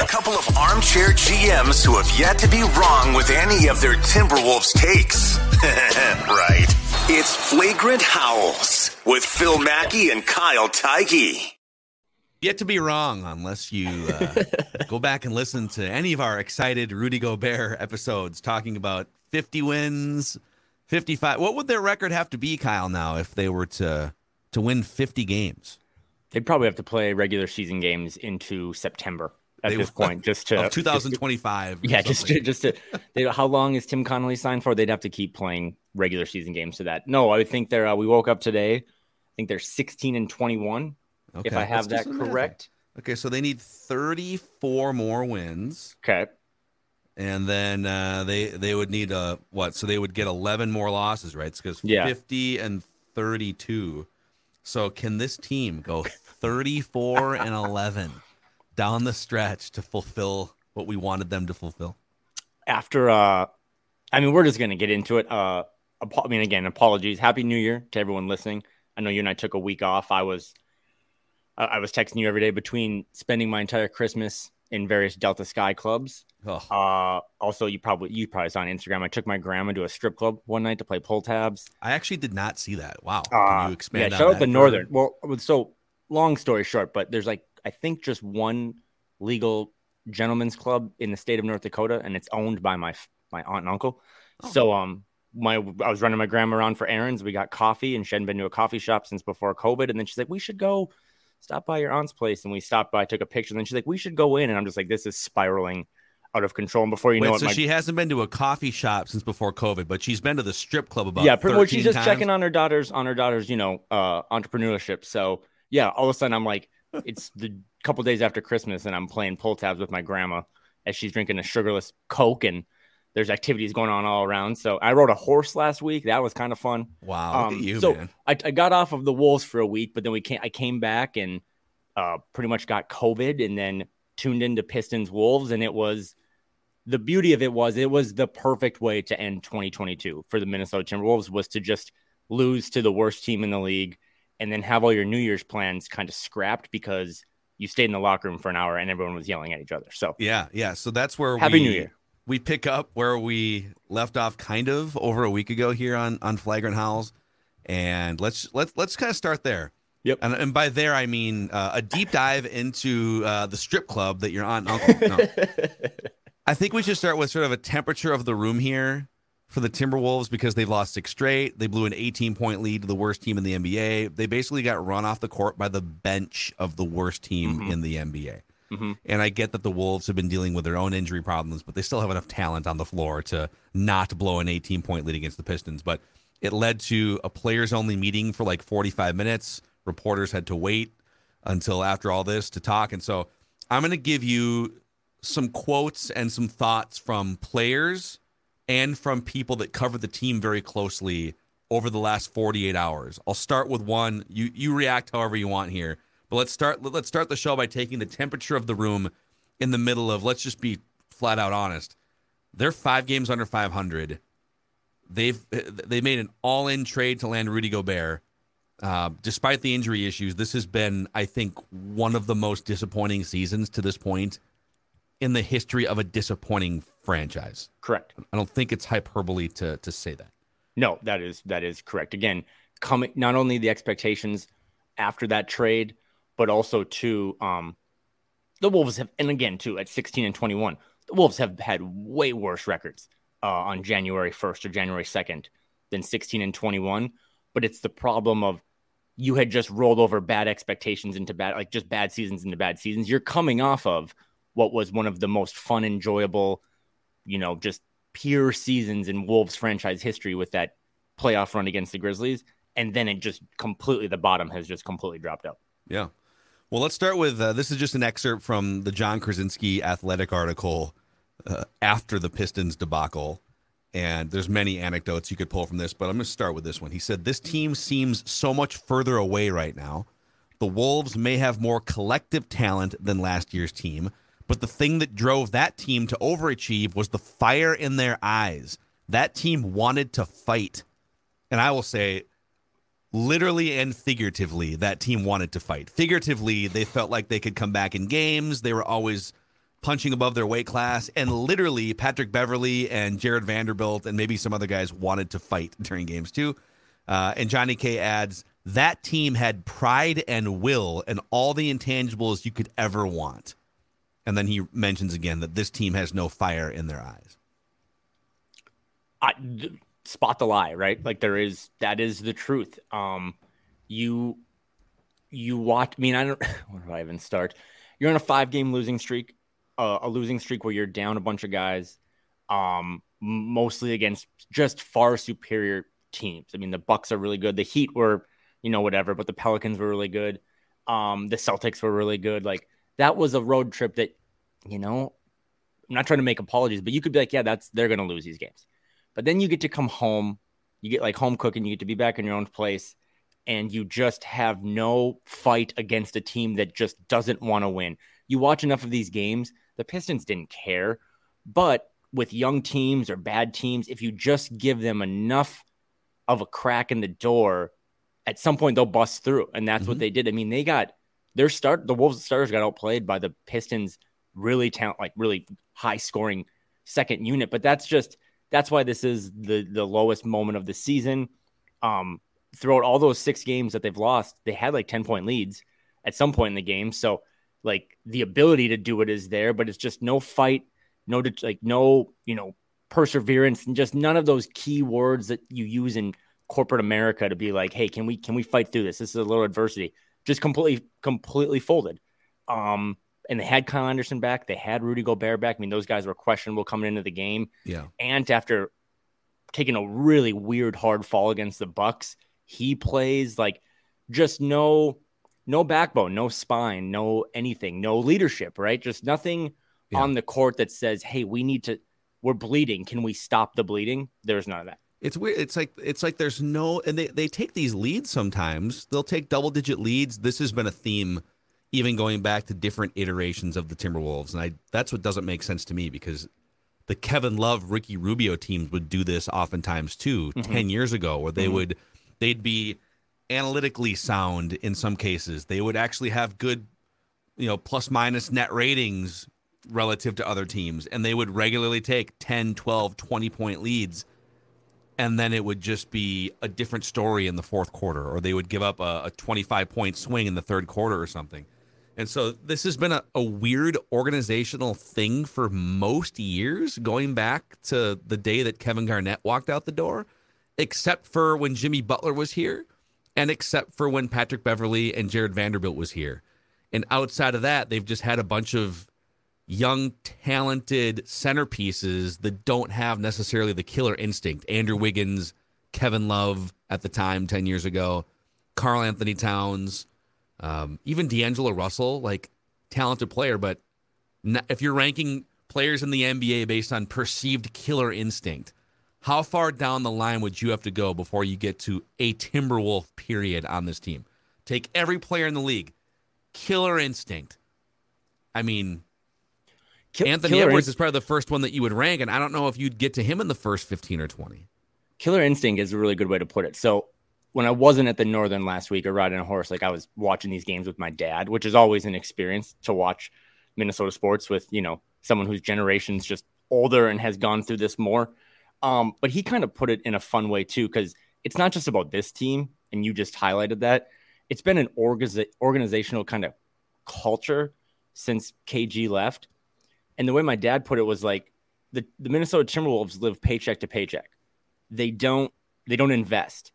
A couple of armchair GMs who have yet to be wrong with any of their Timberwolves takes. right. It's Flagrant Howls with Phil Mackey and Kyle Theige. Yet to be wrong, unless you uh, go back and listen to any of our excited Rudy Gobert episodes talking about 50 wins, 55. What would their record have to be, Kyle, now if they were to to win 50 games? They'd probably have to play regular season games into September at They this would- point, just to 2025. or yeah, just to, just to. They, how long is Tim Connolly signed for? They'd have to keep playing regular season games to that. No, I think they're. Uh, we woke up today. I think they're 16 and 21. Okay. if I have let's that some math. correct. Okay, so they need 34 more wins. Okay. And then uh, they they would need a what? So they would get 11 more losses, right? Because Yeah. 50 and 32. So can this team go 34 and 11 down the stretch to fulfill what we wanted them to fulfill? After, uh, I mean, we're just gonna get into it. Uh, I mean, again, apologies. Happy New Year to everyone listening. I know you and I took a week off. I was, I was texting you every day between spending my entire Christmas in various Delta Sky clubs. Oh, Uh, also, you probably you probably saw on Instagram. I took my grandma to a strip club one night to play pull tabs. I actually did not see that. Wow. Uh, Can you expand yeah, shout out the? Northern. Well, so long story short, but there's like I think just one legal gentleman's club in the state of North Dakota, and it's owned by my my aunt and uncle. Oh. So um, my I was running my grandma around for errands. We got coffee, and she hadn't been to a coffee shop since before COVID. And then she's like, "We should go." Stop by your aunt's place, and we stopped by, took a picture. And then she's like, "We should go in," and I'm just like, "This is spiraling out of control." And before you Wait, know it, so my she hasn't been to a coffee shop since before COVID, but she's been to the strip club about yeah, pretty much. She's just times? checking on her daughter's on her daughter's, you know, uh, entrepreneurship. So yeah, all of a sudden I'm like, it's the couple days after Christmas, and I'm playing pull tabs with my grandma as she's drinking a sugarless Coke, and there's activities going on all around. So I rode a horse last week. That was kind of fun. Wow, Um, you, so. I, I got off of the Wolves for a week, but then we came. I came back and uh, pretty much got COVID, and then tuned into Pistons Wolves, and it was the beauty of it was it was the perfect way to end 2022 for the Minnesota Timberwolves was to just lose to the worst team in the league, and then have all your New Year's plans kind of scrapped because you stayed in the locker room for an hour and everyone was yelling at each other. So Yeah, yeah. So that's where Happy we New Year. we pick up where we left off kind of over a week ago here on on Flagrant Howls. And let's let's let's kind of start there. Yep. And, and by there I mean uh, a deep dive into uh, the strip club that your aunt and uncle. No. I think we should start with sort of a temperature of the room here for the Timberwolves because they've lost six straight. They blew an 18 point lead to the worst team in the NBA. They basically got run off the court by the bench of the worst team Mhm. in the NBA. Mhm. And I get that the Wolves have been dealing with their own injury problems, but they still have enough talent on the floor to not blow an 18 point lead against the Pistons. But it led to a players only meeting for like 45 minutes. Reporters had to wait until after all this to talk. And so I'm going to give you some quotes and some thoughts from players and from people that cover the team very closely over the last 48 hours. I'll start with one. You you react however you want here. But let's start let's start the show by taking the temperature of the room in the middle of let's just be flat out honest. They're 5 games under 500. They've they made an all-in trade to land Rudy Gobert. Uh, despite the injury issues, this has been, I think, one of the most disappointing seasons to this point in the history of a disappointing franchise. correct. I don't think it's hyperbole to to say that. No, that is that is correct. Again, coming not only the expectations after that trade, but also to um the Wolves have and again too at 16 and 21, the Wolves have had way worse records uh, on January 1st or January 2nd than 16 and 21. But it's the problem of you had just rolled over bad expectations into bad like just bad seasons into bad seasons. You're coming off of what was one of the most fun, enjoyable, you know, just pure seasons in Wolves franchise history with that playoff run against the Grizzlies. And then it just completely, the bottom has just completely dropped out. Yeah. Well, let's start with uh, this is just an excerpt from the Jon Krawczynski athletic article uh, after the Pistons debacle. And there's many anecdotes you could pull from this, but I'm going to start with this one. He said, This team seems so much further away right now. The Wolves may have more collective talent than last year's team, but the thing that drove that team to overachieve was the fire in their eyes. That team wanted to fight. And I will say, literally and figuratively, that team wanted to fight. Figuratively, they felt like they could come back in games. They were always punching above their weight class. And literally, Patrick Beverley and Jared Vanderbilt and maybe some other guys wanted to fight during games too. Uh, and Johnny K adds that team had pride and will and all the intangibles you could ever want. And then he mentions again that this team has no fire in their eyes. I, spot the lie, right? Like there is that is the truth. Um, you you watch. I mean, I don't. Where do I even start? You're on a five game losing streak, uh, a losing streak where you're down a bunch of guys, um, mostly against just far superior teams. I mean, the Bucks are really good. The Heat were, you know, whatever, but the Pelicans were really good. Um, the Celtics were really good. Like that was a road trip that, you know, I'm not trying to make apologies, but you could be like, yeah, that's they're gonna lose these games. But then you get to come home, you get like home cooking, you get to be back in your own place, and you just have no fight against a team that just doesn't want to win. You watch enough of these games, the Pistons didn't care. But with young teams or bad teams, if you just give them enough of a crack in the door, at some point they'll bust through. And that's mm-hmm. what they did. I mean, they got their start, the Wolves starters got outplayed by the Pistons really talent, like really high scoring second unit. But that's just that's why this is the the lowest moment of the season. Um, throughout all those six games that they've lost, they had like 10 point leads at some point in the game. So like the ability to do it is there, but it's just no fight, no like no, you know, perseverance and just none of those key words that you use in corporate America to be like, hey, can we can we fight through this? This is a little adversity. Just completely completely folded. Um, and they had Kyle Anderson back. They had Rudy Gobert back. I mean, those guys were questionable coming into the game. Yeah. And after taking a really weird hard fall against the Bucks, he plays like just no no backbone, no spine, no anything, no leadership, right? Just nothing yeah. on the court that says, "Hey, we need to we're bleeding. Can we stop the bleeding?" There's none of that. It's weird. It's like it's like there's no and they they take these leads sometimes. They'll take double digit leads. This has been a theme even going back to different iterations of the Timberwolves. And I that's what doesn't make sense to me because the Kevin Love, Ricky Rubio teams would do this oftentimes too, mm-hmm. 10 years ago, where they mm-hmm. would they'd be analytically sound in some cases. They would actually have good, you know, plus minus net ratings relative to other teams. And they would regularly take 10, 12, 20 point leads. And then it would just be a different story in the fourth quarter, or they would give up a, a 25 point swing in the third quarter or something. And so this has been a, a weird organizational thing for most years, going back to the day that Kevin Garnett walked out the door, except for when Jimmy Butler was here, and except for when Patrick Beverley and Jared Vanderbilt was here. And outside of that, they've just had a bunch of young, talented centerpieces that don't have necessarily the killer instinct. Andrew Wiggins, Kevin Love at the time, 10 years ago, Karl-Anthony Towns, um, even D'Angelo Russell, like talented player, but not, if you're ranking players in the NBA based on perceived killer instinct, how far down the line would you have to go before you get to a Timberwolf period on this team? Take every player in the league, killer instinct. I mean, Kill, Anthony Edwards is probably the first one that you would rank, and I don't know if you'd get to him in the first 15 or 20. Killer instinct is a really good way to put it. So when I wasn't at the Northern last week or riding a horse, like I was watching these games with my dad, which is always an experience to watch Minnesota sports with, you know, someone whose generation's just older and has gone through this more. Um, but he kind of put it in a fun way too, because it's not just about this team, and you just highlighted that. It's been an organiz- organizational kind of culture since KG left. And the way my dad put it was like the, the Minnesota Timberwolves live paycheck to paycheck. They don't they don't invest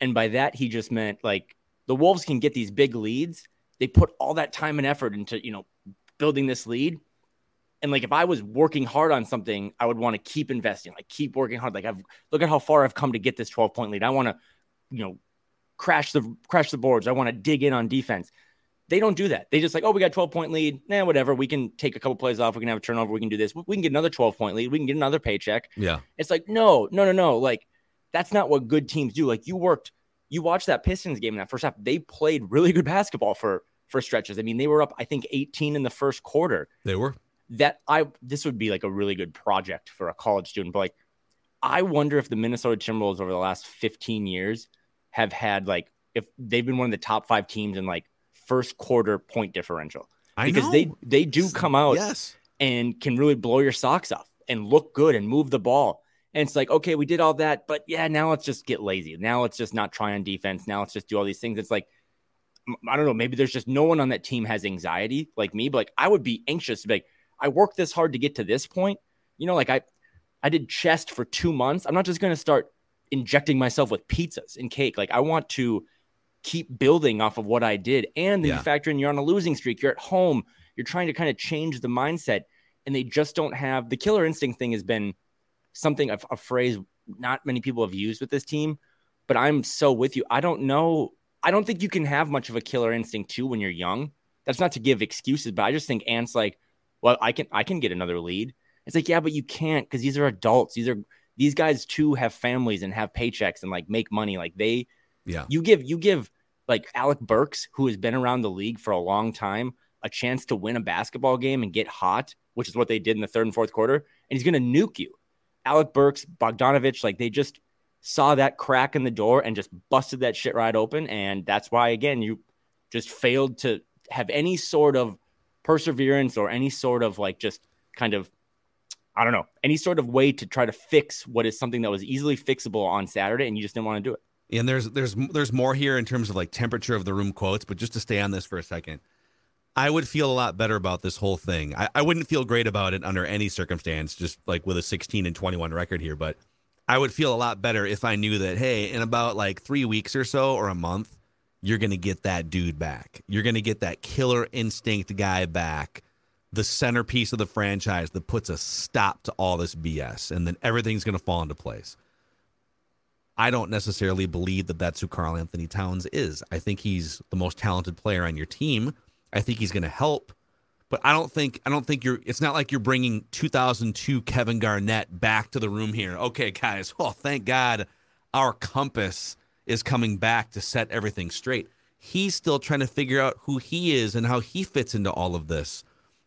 and by that, he just meant like the Wolves can get these big leads. They put all that time and effort into, you know, building this lead. And like if I was working hard on something, I would want to keep investing, like keep working hard. Like I've look at how far I've come to get this 12 point lead. I want to, you know, crash the crash the boards. I want to dig in on defense. They don't do that. They just like, oh, we got 12 point lead. Nah, whatever. We can take a couple plays off. We can have a turnover. We can do this. We can get another 12 point lead. We can get another paycheck. Yeah. It's like, no, no, no, no. Like, that's not what good teams do. Like, you worked, you watched that Pistons game in that first half. They played really good basketball for for stretches. I mean, they were up, I think, 18 in the first quarter. They were. That I this would be like a really good project for a college student. But like, I wonder if the Minnesota Timberwolves over the last 15 years have had like if they've been one of the top five teams in like first quarter point differential. Because they they do come out Yes. and can really blow your socks off and look good and move the ball. And it's like, okay, we did all that, but yeah, now let's just get lazy. Now let's just not try on defense. Now let's just do all these things. It's like, I don't know, maybe there's just no one on that team has anxiety like me, but like I would be anxious to be like, I worked this hard to get to this point. You know, like I I did chest for two months. I'm not just gonna start injecting myself with pizzas and cake. Like I want to keep building off of what I did. And then Yeah. you factor in you're on a losing streak, you're at home, you're trying to kind of change the mindset, and they just don't have the killer instinct thing has been something a, a phrase not many people have used with this team, but I'm so with you. I don't know. I don't think you can have much of a killer instinct too when you're young. That's not to give excuses, but I just think Ant's like, well, I can I can get another lead. It's like, yeah, but you can't because these are adults. These are these guys too have families and have paychecks and like make money. Like they Yeah. you give you give like Alec Burks, who has been around the league for a long time, a chance to win a basketball game and get hot, which is what they did in the third and fourth quarter, and he's gonna nuke you. Alec Burks, Bogdanovich, like they just saw that crack in the door and just busted that shit right open. And that's why again, you just failed to have any sort of perseverance or any sort of like just kind of I don't know, any sort of way to try to fix what is something that was easily fixable on Saturday, and you just didn't want to do it. And there's there's there's more here in terms of like temperature of the room quotes, but just to stay on this for a second, I would feel a lot better about this whole thing. I, I wouldn't feel great about it under any circumstance, just like with a 16 and 21 record here, but I would feel a lot better if I knew that hey, in about like three weeks or so or a month, you're gonna get that dude back. You're gonna get that killer instinct guy back, the centerpiece of the franchise that puts a stop to all this BS, and then everything's gonna fall into place. I don't necessarily believe that that's who Karl-Anthony Towns is. I think he's the most talented player on your team. I think he's going to help, but I don't think I don't think you're. It's not like you're bringing 2002 Kevin Garnett back to the room here. Okay, guys. Well, thank God our compass is coming back to set everything straight. He's still trying to figure out who he is and how he fits into all of this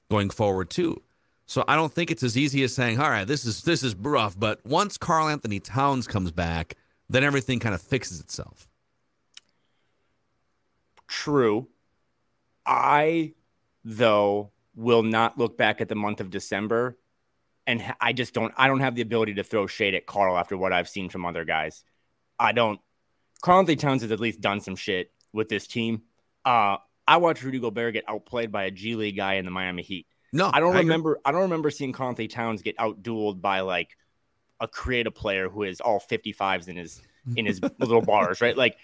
going forward too. So I don't think it's as easy as saying, "All right, this is this is rough," but once Karl-Anthony Towns comes back, then everything kind of fixes itself. True. I, though, will not look back at the month of December, and I just don't. I don't have the ability to throw shade at Karl after what I've seen from other guys. I don't. Karl-Anthony Towns has at least done some shit with this team. Uh, I watched Rudy Gobert get outplayed by a G League guy in the Miami Heat. No, I don't agree. remember. I don't remember seeing Karl-Anthony Towns get outdueled by like a creative player who is all 55s in his in his little bars, right? Like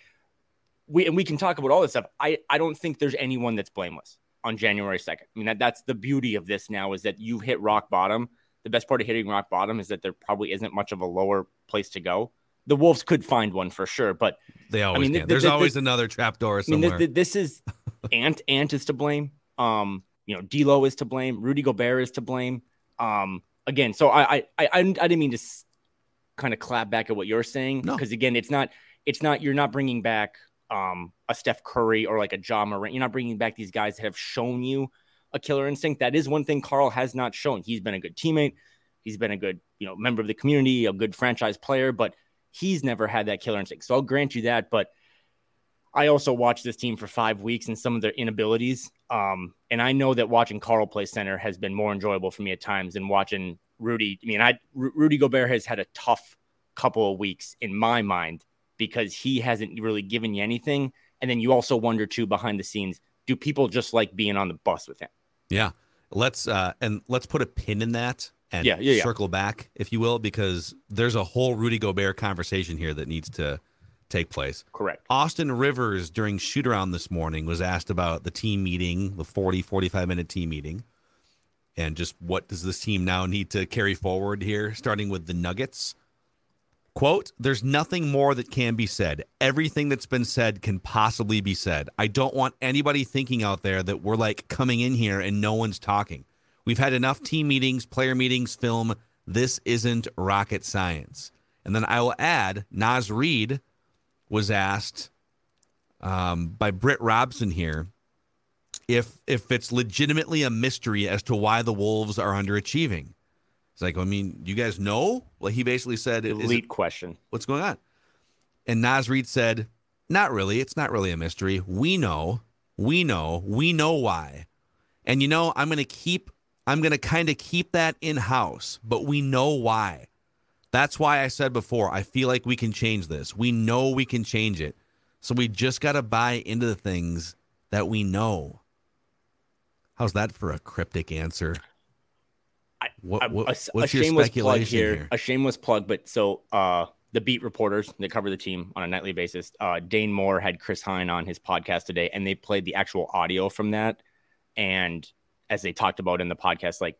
we and we can talk about all this stuff. I I don't think there's anyone that's blameless on January 2nd. I mean that that's the beauty of this now is that you've hit rock bottom. The best part of hitting rock bottom is that there probably isn't much of a lower place to go. The Wolves could find one for sure, but They always I mean, can. th- There's th- always th- another trapdoor I mean, th- th- this is Ant. Ant is to blame. Um, you know, D'Lo is to blame. Rudy Gobert is to blame. Um, again, so I, I, I, I didn't mean to kind of clap back at what you're saying No. because again, it's not, it's not. You're not bringing back um a Steph Curry or like a Ja Morant. You're not bringing back these guys that have shown you a killer instinct. That is one thing Karl has not shown. He's been a good teammate. He's been a good, you know, member of the community, a good franchise player, but he's never had that killer instinct. So I'll grant you that, but I also watched this team for five weeks and some of their inabilities. Um, and I know that watching Karl play center has been more enjoyable for me at times than watching Rudy. I mean, I Rudy Gobert has had a tough couple of weeks in my mind because he hasn't really given you anything. And then you also wonder too behind the scenes, do people just like being on the bus with him? yeah. Let's uh and let's put a pin in that and Yeah, yeah, yeah. circle back, if you will, because there's a whole Rudy Gobert conversation here that needs to take place. Correct. Austin Rivers during shoot around this morning was asked about the team meeting, the 40, 45 minute team meeting, and just what does this team now need to carry forward here, starting with the Nuggets. Quote, there's nothing more that can be said. Everything that's been said can possibly be said. I don't want anybody thinking out there that we're like coming in here and no one's talking. We've had enough team meetings, player meetings, film. This isn't rocket science. And then I will add Naz Reid was asked um, by Britt Robson here if if it's legitimately a mystery as to why the Wolves are underachieving. It's like, I mean, you guys know? Well, he basically said, Elite it, question. What's going on? And Naz Reid said, Not really. It's not really a mystery. We know. We know. We know why. And you know, I'm going to keep, I'm going to kind of keep that in house, but we know why. That's why I said before, I feel like we can change this. We know we can change it. So we just got to buy into the things that we know. How's that for a cryptic answer? What, what, a, what's a your shameless plug here, here, A shameless plug, but so uh, the beat reporters that cover the team on a nightly basis, uh, Dane Moore had Chris Hine on his podcast today, and they played the actual audio from that. And as they talked about in the podcast, like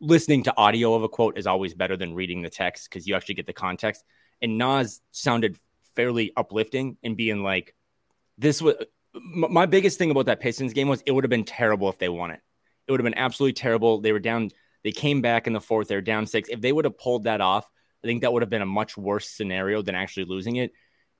listening to audio of a quote is always better than reading the text because you actually get the context. And Naz sounded fairly uplifting and being like, "This was." My biggest thing about that Pistons game was it would have been terrible if they won it. It would have been absolutely terrible. They were down they came back in the fourth. They're down six. If they would have pulled that off, I think that would have been a much worse scenario than actually losing it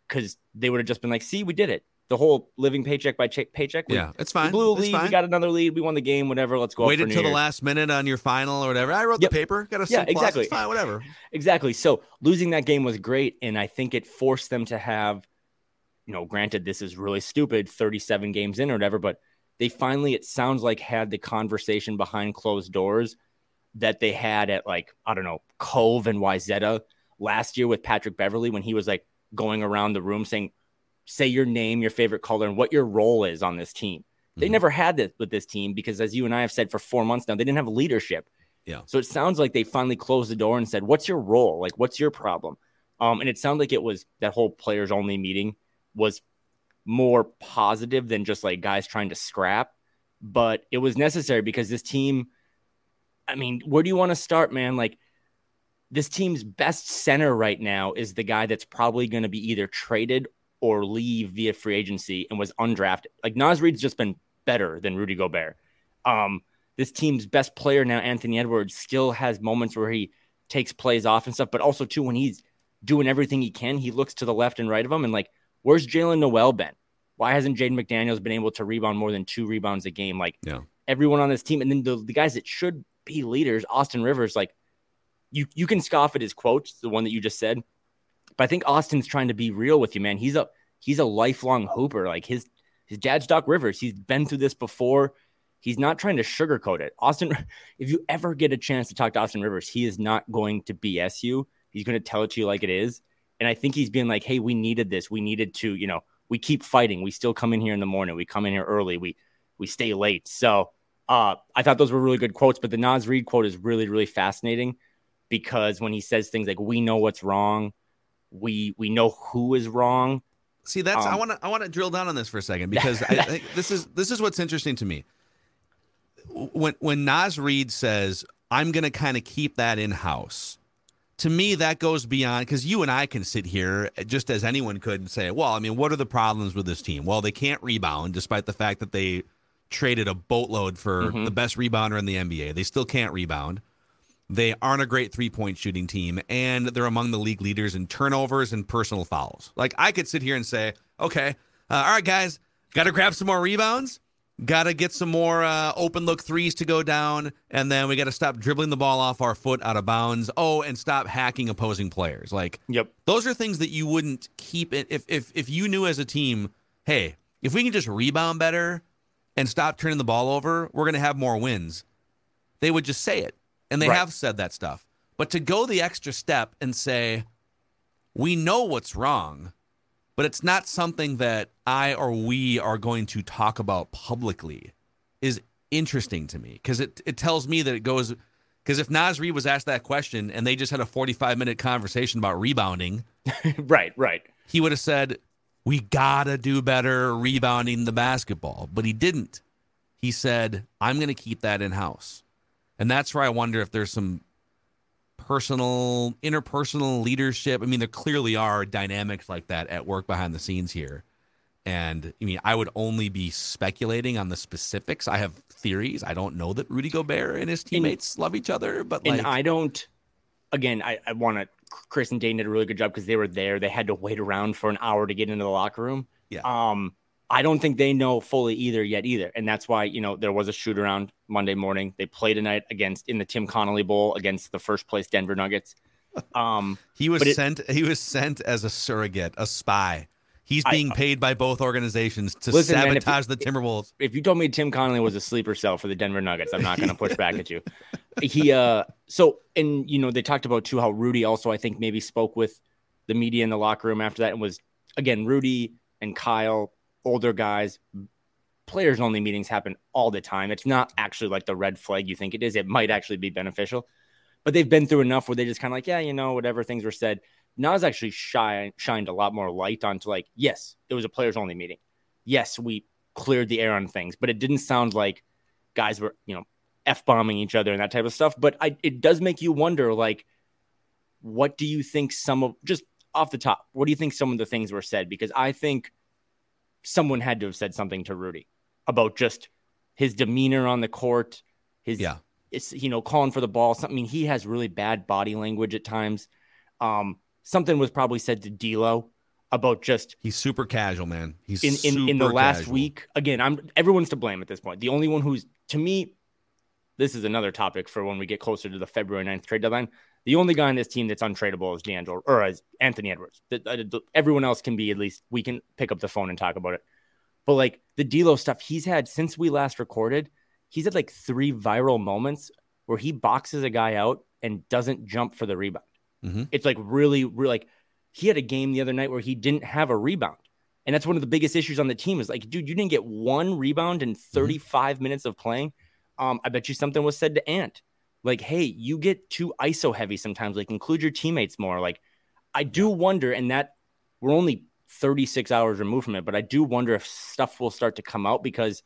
because they would have just been like, see, we did it. The whole living paycheck by che- paycheck. We, yeah, it's fine. We blew a lead. We got another lead. We won the game. Whatever. Let's go. Waited until the last minute on your final or whatever. I wrote yep. the paper. Got a yeah, exactly. Fine, whatever. exactly. So losing that game was great, and I think it forced them to have, you know, granted this is really stupid, thirty-seven games in or whatever, but they finally, it sounds like, had the conversation behind closed doors that they had at like, I don't know, Cov and Wayzata last year with Patrick Beverley when he was like going around the room saying, say your name, your favorite color, and what your role is on this team. They mm-hmm. never had this with this team because, as you and I have said for four months now, they didn't have leadership. Yeah. So it sounds like they finally closed the door and said, "What's your role? Like, what's your problem?" Um, and it sounded like it was that whole players only meeting was more positive than just like guys trying to scrap, but it was necessary because this team I mean, where do you want to start, man? Like this team's best center right now is the guy that's probably going to be either traded or leave via free agency and was undrafted. Like Naz Reid's just been better than Rudy Gobert. Um, this team's best player now, Anthony Edwards, still has moments where he takes plays off and stuff, but also too when he's doing everything he can, he looks to the left and right of him and like, where's Jaylen Nowell been? Why hasn't Jaden McDaniels been able to rebound more than two rebounds a game? Like yeah. everyone on this team, and then the, the guys that should be leaders. Austin Rivers, like you, you can scoff at his quotes, the one that you just said, but I think Austin's trying to be real with you, man. He's a he's a lifelong hooper. Like his his dad's Doc Rivers. He's been through this before. He's not trying to sugarcoat it. Austin, if you ever get a chance to talk to Austin Rivers, he is not going to BS you. He's going to tell it to you like it is. And I think he's being like, hey, we needed this. We needed to, you know, we keep fighting. We still come in here in the morning. We come in here early. We we stay late. So uh, I thought those were really good quotes, but the Naz Reid quote is really, really fascinating because when he says things like "We know what's wrong," we we know who is wrong. See, that's um, I want to I want to drill down on this for a second because I think this is this is what's interesting to me. When when Naz Reid says, "I'm going to kind of keep that in house," to me that goes beyond because you and I can sit here just as anyone could and say, "Well, I mean, what are the problems with this team?" Well, they can't rebound despite the fact that they traded a boatload for mm-hmm. the best rebounder in the NBA. They still can't rebound. They aren't a great three point shooting team, and they're among the league leaders in turnovers and personal fouls. Like, I could sit here and say, okay, uh, all right, guys, got to grab some more rebounds, got to get some more uh, open look threes to go down, and then we got to stop dribbling the ball off our foot out of bounds. Oh, and stop hacking opposing players. Like, yep, those are things that you wouldn't keep it if if if you knew as a team, hey, if we can just rebound better and stop turning the ball over, we're going to have more wins. They would just say it. And they right. have said that stuff. But to go the extra step and say, we know what's wrong, but it's not something that I or we are going to talk about publicly is interesting to me because it, it tells me that it goes. Because if Naz Reid was asked that question and they just had a 45 minute conversation about rebounding, right, right, he would have said, we gotta do better rebounding the basketball. But he didn't. He said, I'm going to keep that in house. And that's where I wonder if there's some personal, interpersonal leadership. I mean, there clearly are dynamics like that at work behind the scenes here. And I mean, I would only be speculating on the specifics. I have theories. I don't know that Rudy Gobert and his teammates and, love each other, but and like, I don't. Again, I, I want to. Chris and Dane did a really good job because they were there. They had to wait around for an hour to get into the locker room. Yeah. Um, I don't think they know fully either yet either, and that's why you know there was a shoot around Monday morning. They played tonight against in the Tim Connolly Bowl against the first place Denver Nuggets. Um, he was sent. It, he was sent as a surrogate, a spy. He's being I, paid by both organizations to listen, sabotage man, if, the Timberwolves. If you told me Tim Connolly was a sleeper cell for the Denver Nuggets, I'm not going to push back at you. He uh so and you know they talked about too how Rudy also I think maybe spoke with the media in the locker room after that and was again Rudy and Kyle older guys, players only meetings happen all the time. It's not actually like the red flag you think it is. It might actually be beneficial, but they've been through enough where they just kind of like, yeah, you know, whatever things were said. Naz actually shine, shined a lot more light onto like, yes, it was a players only meeting. Yes, we cleared the air on things, but it didn't sound like guys were, you know, f bombing each other and that type of stuff. But I, it does make you wonder, like, what do you think some of just off the top, what do you think some of the things were said? Because I think someone had to have said something to Rudy about just his demeanor on the court, his yeah, it's you know calling for the ball. I mean, he has really bad body language at times. Um, something was probably said to D'Lo about just he's super casual, man. He's in in, in the last casual. week. Again, I'm everyone's to blame at this point. The only one who's to me, this is another topic for when we get closer to the February 9th trade deadline. The only guy on this team that's untradeable is D'Angelo or Anthony Edwards. The, the, the, everyone else can be at least we can pick up the phone and talk about it. But like the D'Lo stuff he's had since we last recorded, he's had like three viral moments where he boxes a guy out and doesn't jump for the rebound. Mm-hmm. It's like really, really like he had a game the other night where he didn't have a rebound. And that's one of the biggest issues on the team is like, dude, you didn't get one rebound in mm-hmm. 35 mm-hmm. minutes of playing. Um, I bet you something was said to Ant like, hey, you get too ISO heavy sometimes. Like, include your teammates more. Like, I do wonder, and that we're only 36 hours removed from it, but I do wonder if stuff will start to come out because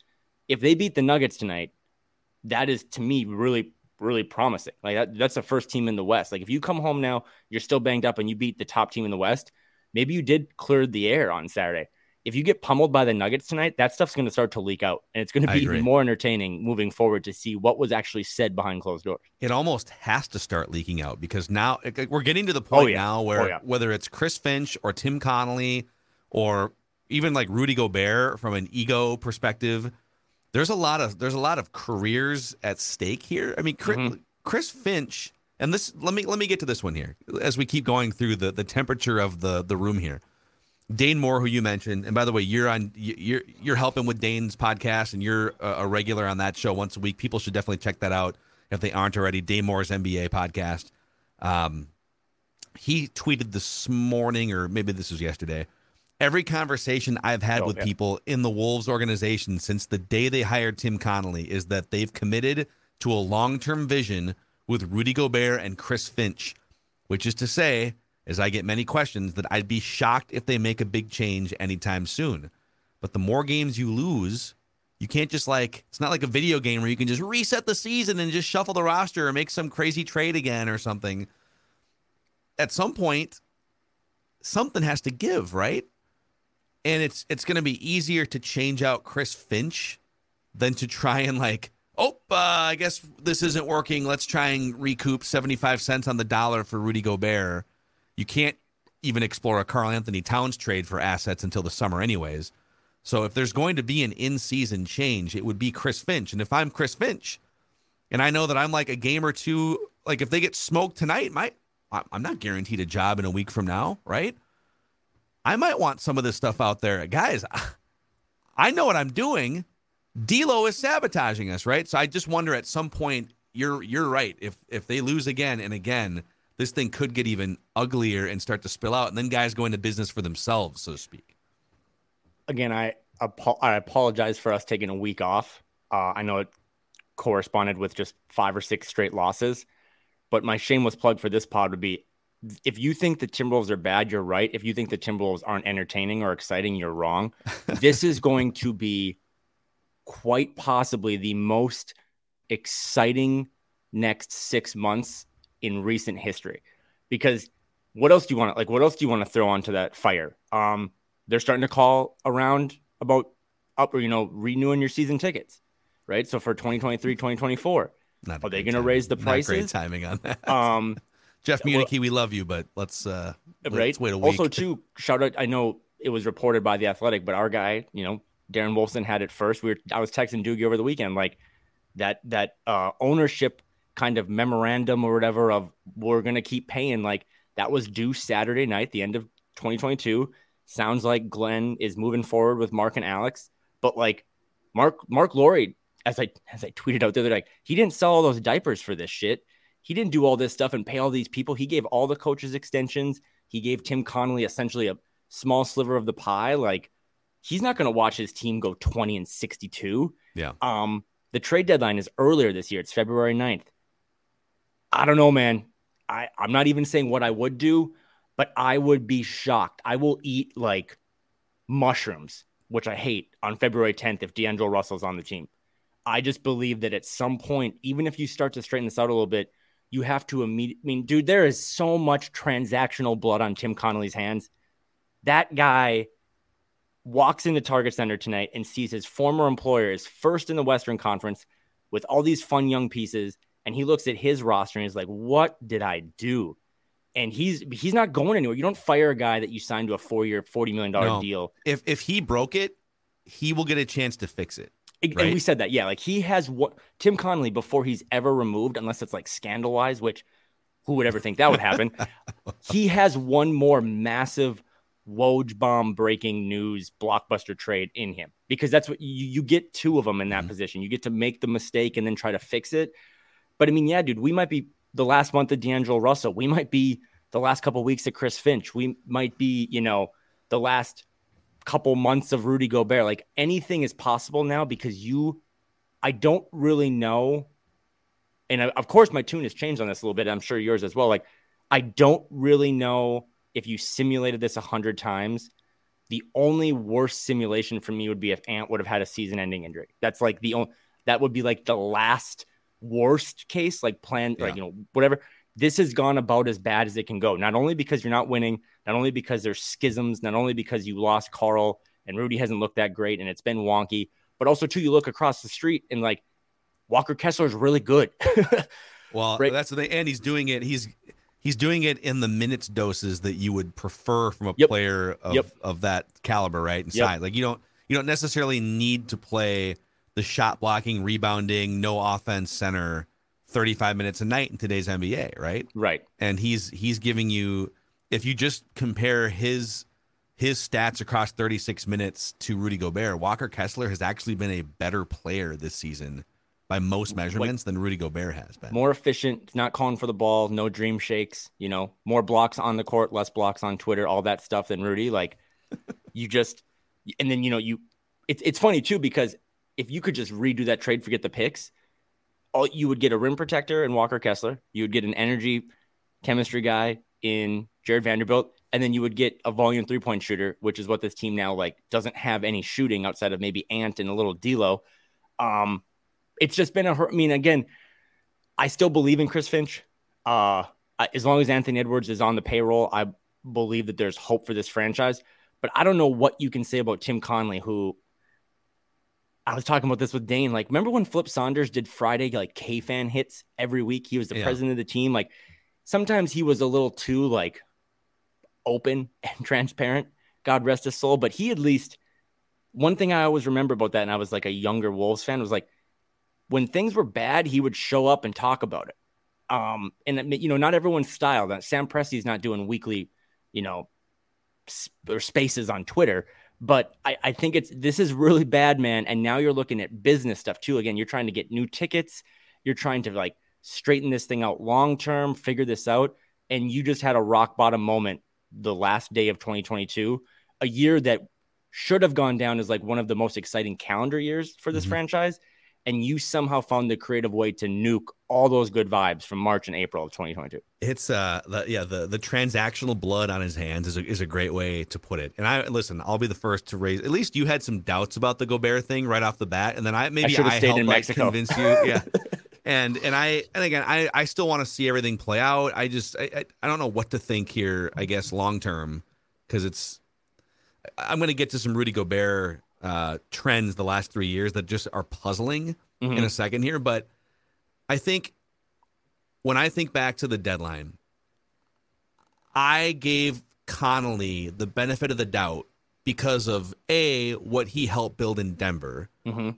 if they beat the Nuggets tonight, that is to me really, really promising. Like, that, that's the first team in the West. Like, if you come home now, you're still banged up and you beat the top team in the West, maybe you did clear the air on Saturday if you get pummeled by the Nuggets tonight, that stuff's going to start to leak out, and it's going to be even more entertaining moving forward to see what was actually said behind closed doors. It almost has to start leaking out because now we're getting to the point oh, yeah. now where oh, yeah. whether it's Chris Finch or Tim Connolly or even like Rudy Gobert from an ego perspective, there's a lot of there's a lot of careers at stake here. I mean, Chris, mm-hmm. Chris Finch, and this let me let me get to this one here as we keep going through the the temperature of the the room here. Dane Moore, who you mentioned, and by the way, you're on you're you're helping with Dane's podcast, and you're a, regular on that show once a week. People should definitely check that out if they aren't already. Dane Moore's NBA podcast. Um, he tweeted this morning, or maybe this was yesterday. Every conversation I've had oh, with yeah. people in the Wolves organization since the day they hired Tim Connolly is that they've committed to a long term vision with Rudy Gobert and Chris Finch, which is to say as I get many questions that I'd be shocked if they make a big change anytime soon. But the more games you lose, you can't just like it's not like a video game where you can just reset the season and just shuffle the roster or make some crazy trade again or something. At some point, something has to give, right? And it's it's going to be easier to change out Chris Finch than to try and like, oh, uh, I guess this isn't working. Let's try and recoup 75 cents on the dollar for Rudy Gobert you can't even explore a Karl-Anthony Towns trade for assets until the summer, anyways. So if there's going to be an in-season change, it would be Chris Finch. And if I'm Chris Finch, and I know that I'm like a game or two, like if they get smoked tonight, my I'm not guaranteed a job in a week from now, right? I might want some of this stuff out there, guys. I know what I'm doing. D'Lo is sabotaging us, right? So I just wonder at some point, you're you're right. If if they lose again and again, this thing could get even uglier and start to spill out, and then guys go into business for themselves, so to speak. Again, I I apologize for us taking a week off. Uh, I know it corresponded with just five or six straight losses, but my shameless plug for this pod would be if you think the Timberwolves are bad, you're right. If you think the Timberwolves aren't entertaining or exciting, you're wrong. this is going to be quite possibly the most exciting next six months in recent history. Because what else do you want to like? What else do you want to throw onto that fire? Um, they're starting to call around about up or you know renewing your season tickets, right? So for 2023, 2024, Not are they going to raise the Not prices? great timing on that. Um, Jeff well- we love you, but let's uh, let's wait a week. Also, too, shout out. I know it was reported by the Athletic, but our guy, you know, Darren Wolfson had it first. We were, I was texting Doogie over the weekend, like that that uh, ownership kind of memorandum or whatever of we're gonna keep paying. Like that was due Saturday night, the end of 2022. Sounds like Glenn is moving forward with Marc and Alex, but like Marc Marc Lore, as I as I tweeted out the other day, he didn't sell all those diapers for this shit. He didn't do all this stuff and pay all these people. He gave all the coaches extensions. He gave Tim Connolly essentially a small sliver of the pie. Like he's not going to watch his team go 20 and 62. Yeah. Um, the trade deadline is earlier this year. It's February 9th. I don't know, man. I, I'm not even saying what I would do, but I would be shocked. I will eat like mushrooms, which I hate, on February 10th if D'Angelo Russell's on the team. I just believe that at some point, even if you start to straighten this out a little bit, you have to immediately. I mean, dude, there is so much transactional blood on Tim Connolly's hands. That guy walks into Target Center tonight and sees his former employer is first in the Western Conference with all these fun young pieces. And he looks at his roster and he's like, what did I do? And he's he's not going anywhere. You don't fire a guy that you signed to a four year, $40 million No. deal. if if he broke it, he will get a chance to fix it. And Right. we said that, yeah. Like he has what Tim Connolly before he's ever removed, unless it's like scandal wise, which who would ever think that would happen? he has one more massive Woj bomb breaking news blockbuster trade in him because that's what you, you get two of them in that Mhm. position. You get to make the mistake and then try to fix it. But I mean, yeah, dude, we might be the last month of D'Angelo Russell. We might be the last couple weeks of Chris Finch. We might be, you know, the last couple months of Rudy Gobert. Like anything is possible now because you, I don't really know. And uh, of course, my tune has changed on this a little bit. I'm sure yours as well. Like, I don't really know if you simulated this a hundred times. The only worst simulation for me would be if Ant would have had a season-ending injury. That's like the only. That would be like the last worst case, like plan, like you know, whatever. This has gone about as bad as it can go. Not only because you're not winning, not only because there's schisms, not only because you lost Karl and Rudy hasn't looked that great and it's been wonky, but also too, you look across the street and like Walker Kessler is really good. Well, Right. that's the thing, and he's doing it. He's he's doing it in the minutes doses that you would prefer from a Yep. player of, Yep. of that caliber, right? And Yep. size. Like you don't you don't necessarily need to play the shot blocking, rebounding, no offense center 35 minutes a night in today's NBA, right? right. and he's he's giving you if you just compare his his stats across 36 minutes to Rudy Gobert, Walker Kessler has actually been a better player this season by most measurements than Rudy Gobert has been. More efficient, not calling for the ball, no dream shakes, you know, more blocks on the court, less blocks on Twitter, all that stuff than Rudy. Like you just, and then, you know, you, it's it's funny too, because if you could just redo that trade, forget the picks, all you would get a rim protector in Walker Kessler. You would get an energy chemistry guy in Jared Vanderbilt. And then you would get a volume three point shooter, which is what this team now like doesn't have any shooting outside of maybe Ant and a little D'Lo. Um, it's just been a hurt. I mean, again, I still believe in Chris Finch. Uh, as long as Anthony Edwards is on the payroll, I believe that there's hope for this franchise. But I don't know what you can say about Tim Connolly, who I was talking about this with Dane. Like, remember when Flip Saunders did Friday like K fan hits every week? He was the Yeah. president of the team. Like, sometimes he was a little too like open and transparent. God rest his soul. But he at least one thing I always remember about that, and I was like a younger Wolves fan, was like when things were bad, he would show up and talk about it. Um, and you know, not everyone's style. That Sam Presti's not doing weekly, you know, sp- or spaces on Twitter. But I, I think it's this is really bad, man. And now you're looking at business stuff too. Again, you're trying to get new tickets. You're trying to like straighten this thing out long term, figure this out. And you just had a rock bottom moment the last day of 2022, a year that should have gone down as like one of the most exciting calendar years for this Mhm. franchise. And you somehow found the creative way to nuke all those good vibes from March and April of 2022. It's uh the yeah the the transactional blood on his hands is a, is a great way to put it. And I listen, I'll be the first to raise. At least you had some doubts about the Gobert thing right off the bat, and then I maybe I, stayed helped in like, convince you. Yeah, and and I and again I I still want to see everything play out. I just I I, I don't know what to think here. I guess long term because it's I'm going to get to some Rudy Gobert uh, trends the last three years that just are puzzling Mhm. in a second here, but I think when I think back to the deadline, I gave Connolly the benefit of the doubt because of a what he helped build in Denver hmm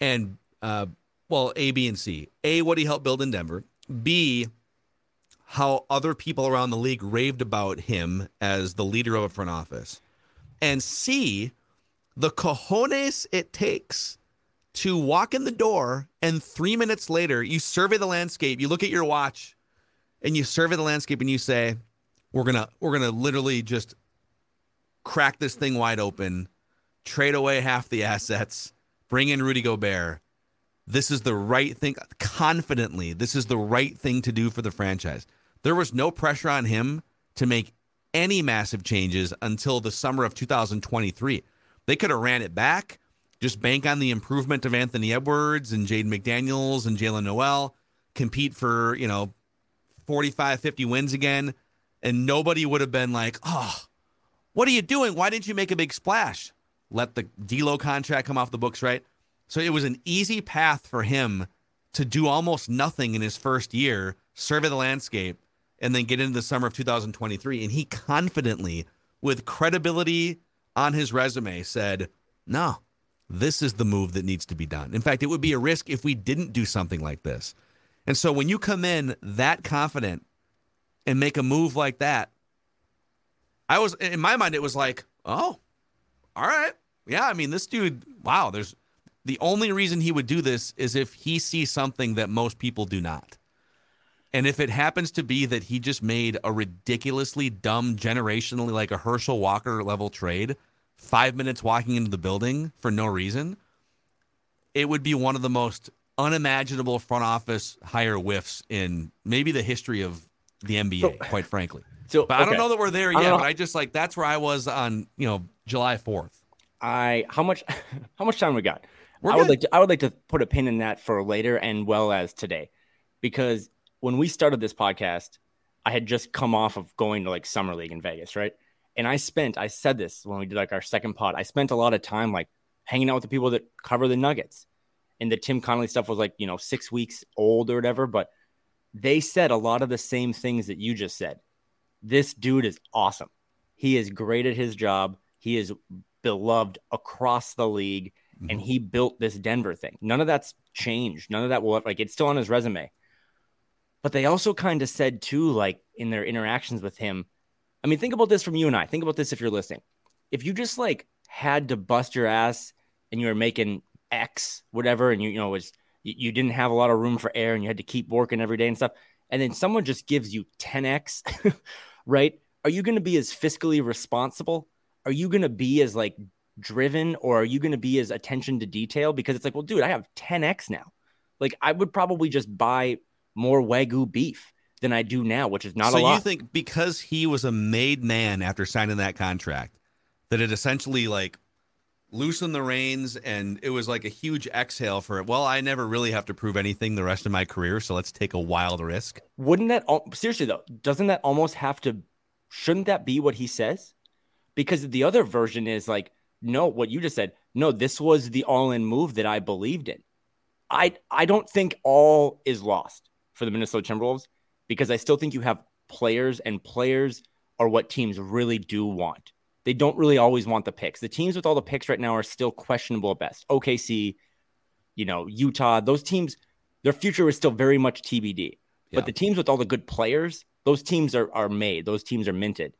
and uh, well, A, B, and C. A, what he helped build in Denver. B, how other people around the league raved about him as the leader of a front office. And C, the cojones it takes to walk in the door and three minutes later you survey the landscape, you look at your watch and you survey the landscape and you say, We're gonna we're gonna literally just crack this thing wide open, trade away half the assets, bring in Rudy Gobert. This is the right thing confidently. This is the right thing to do for the franchise. There was no pressure on him to make any massive changes until the summer of 2023. They could have ran it back, just bank on the improvement of Anthony Edwards and Jaden McDaniels and Jaylen Nowell, compete for, you know, 45, 50 wins again, and nobody would have been like, oh, what are you doing? Why didn't you make a big splash? Let the D'Lo contract come off the books, right? So it was an easy path for him to do almost nothing in his first year, survey the landscape, and then get into the summer of 2023. And he confidently, with credibility on his resume, said, No, this is the move that needs to be done. In fact, it would be a risk if we didn't do something like this. And so when you come in that confident and make a move like that, I was in my mind, it was like, oh, all right. Yeah, I mean, this dude, wow, there's the only reason he would do this is if he sees something that most people do not. And if it happens to be that he just made a ridiculously dumb, generationally like a Herschel Walker level trade, five minutes walking into the building for no reason, it would be one of the most unimaginable front office hire whiffs in maybe the history of the NBA, quite frankly. So, But I don't know that we're there yet. know. But I just like that's where I was on, you know, July fourth. I how much how much time we got? We're I would like to I would like to put a pin in that for later and well as today, because when we started this podcast, I had just come off of going to like summer league in Vegas, right? And I spent I said this when we did like our second pod. I spent a lot of time like hanging out with the people that cover the Nuggets, and the Tim Connolly stuff was like you know six weeks old or whatever, but they said a lot of the same things that you just said. This dude is awesome. He is great at his job. He is beloved across the league and mm-hmm. he built this Denver thing. None of that's changed. None of that will like it's still on his resume. But they also kind of said too, like in their interactions with him. I mean, think about this from you and I. Think about this if you're listening. If you just like had to bust your ass and you were making X, whatever, and you, you know, was you, didn't have a lot of room for air and you had to keep working every day and stuff, and then someone just gives you 10x, right? Are you going to be as fiscally responsible? Are you going to be as like driven or are you going to be as attention to detail? Because it's like, well, dude, I have 10x now. Like, I would probably just buy more Wagyu beef than I do now, which is not so a lot. So you think because he was a made man after signing that contract, that it essentially like loosened the reins and it was like a huge exhale for it. well, I never really have to prove anything the rest of my career, so let's take a wild risk. Wouldn't that seriously though? Doesn't that almost have to? Shouldn't that be what he says? Because the other version is like, no, what you just said. No, this was the all-in move that I believed in. I I don't think all is lost for the Minnesota Timberwolves because I still think you have players and players are what teams really do want. They don't really always want the picks. The teams with all the picks right now are still questionable at best. OKC, you know, Utah, those teams, their future is still very much TBD. Yeah. But the teams with all the good players, those teams are are made. Those teams are minted.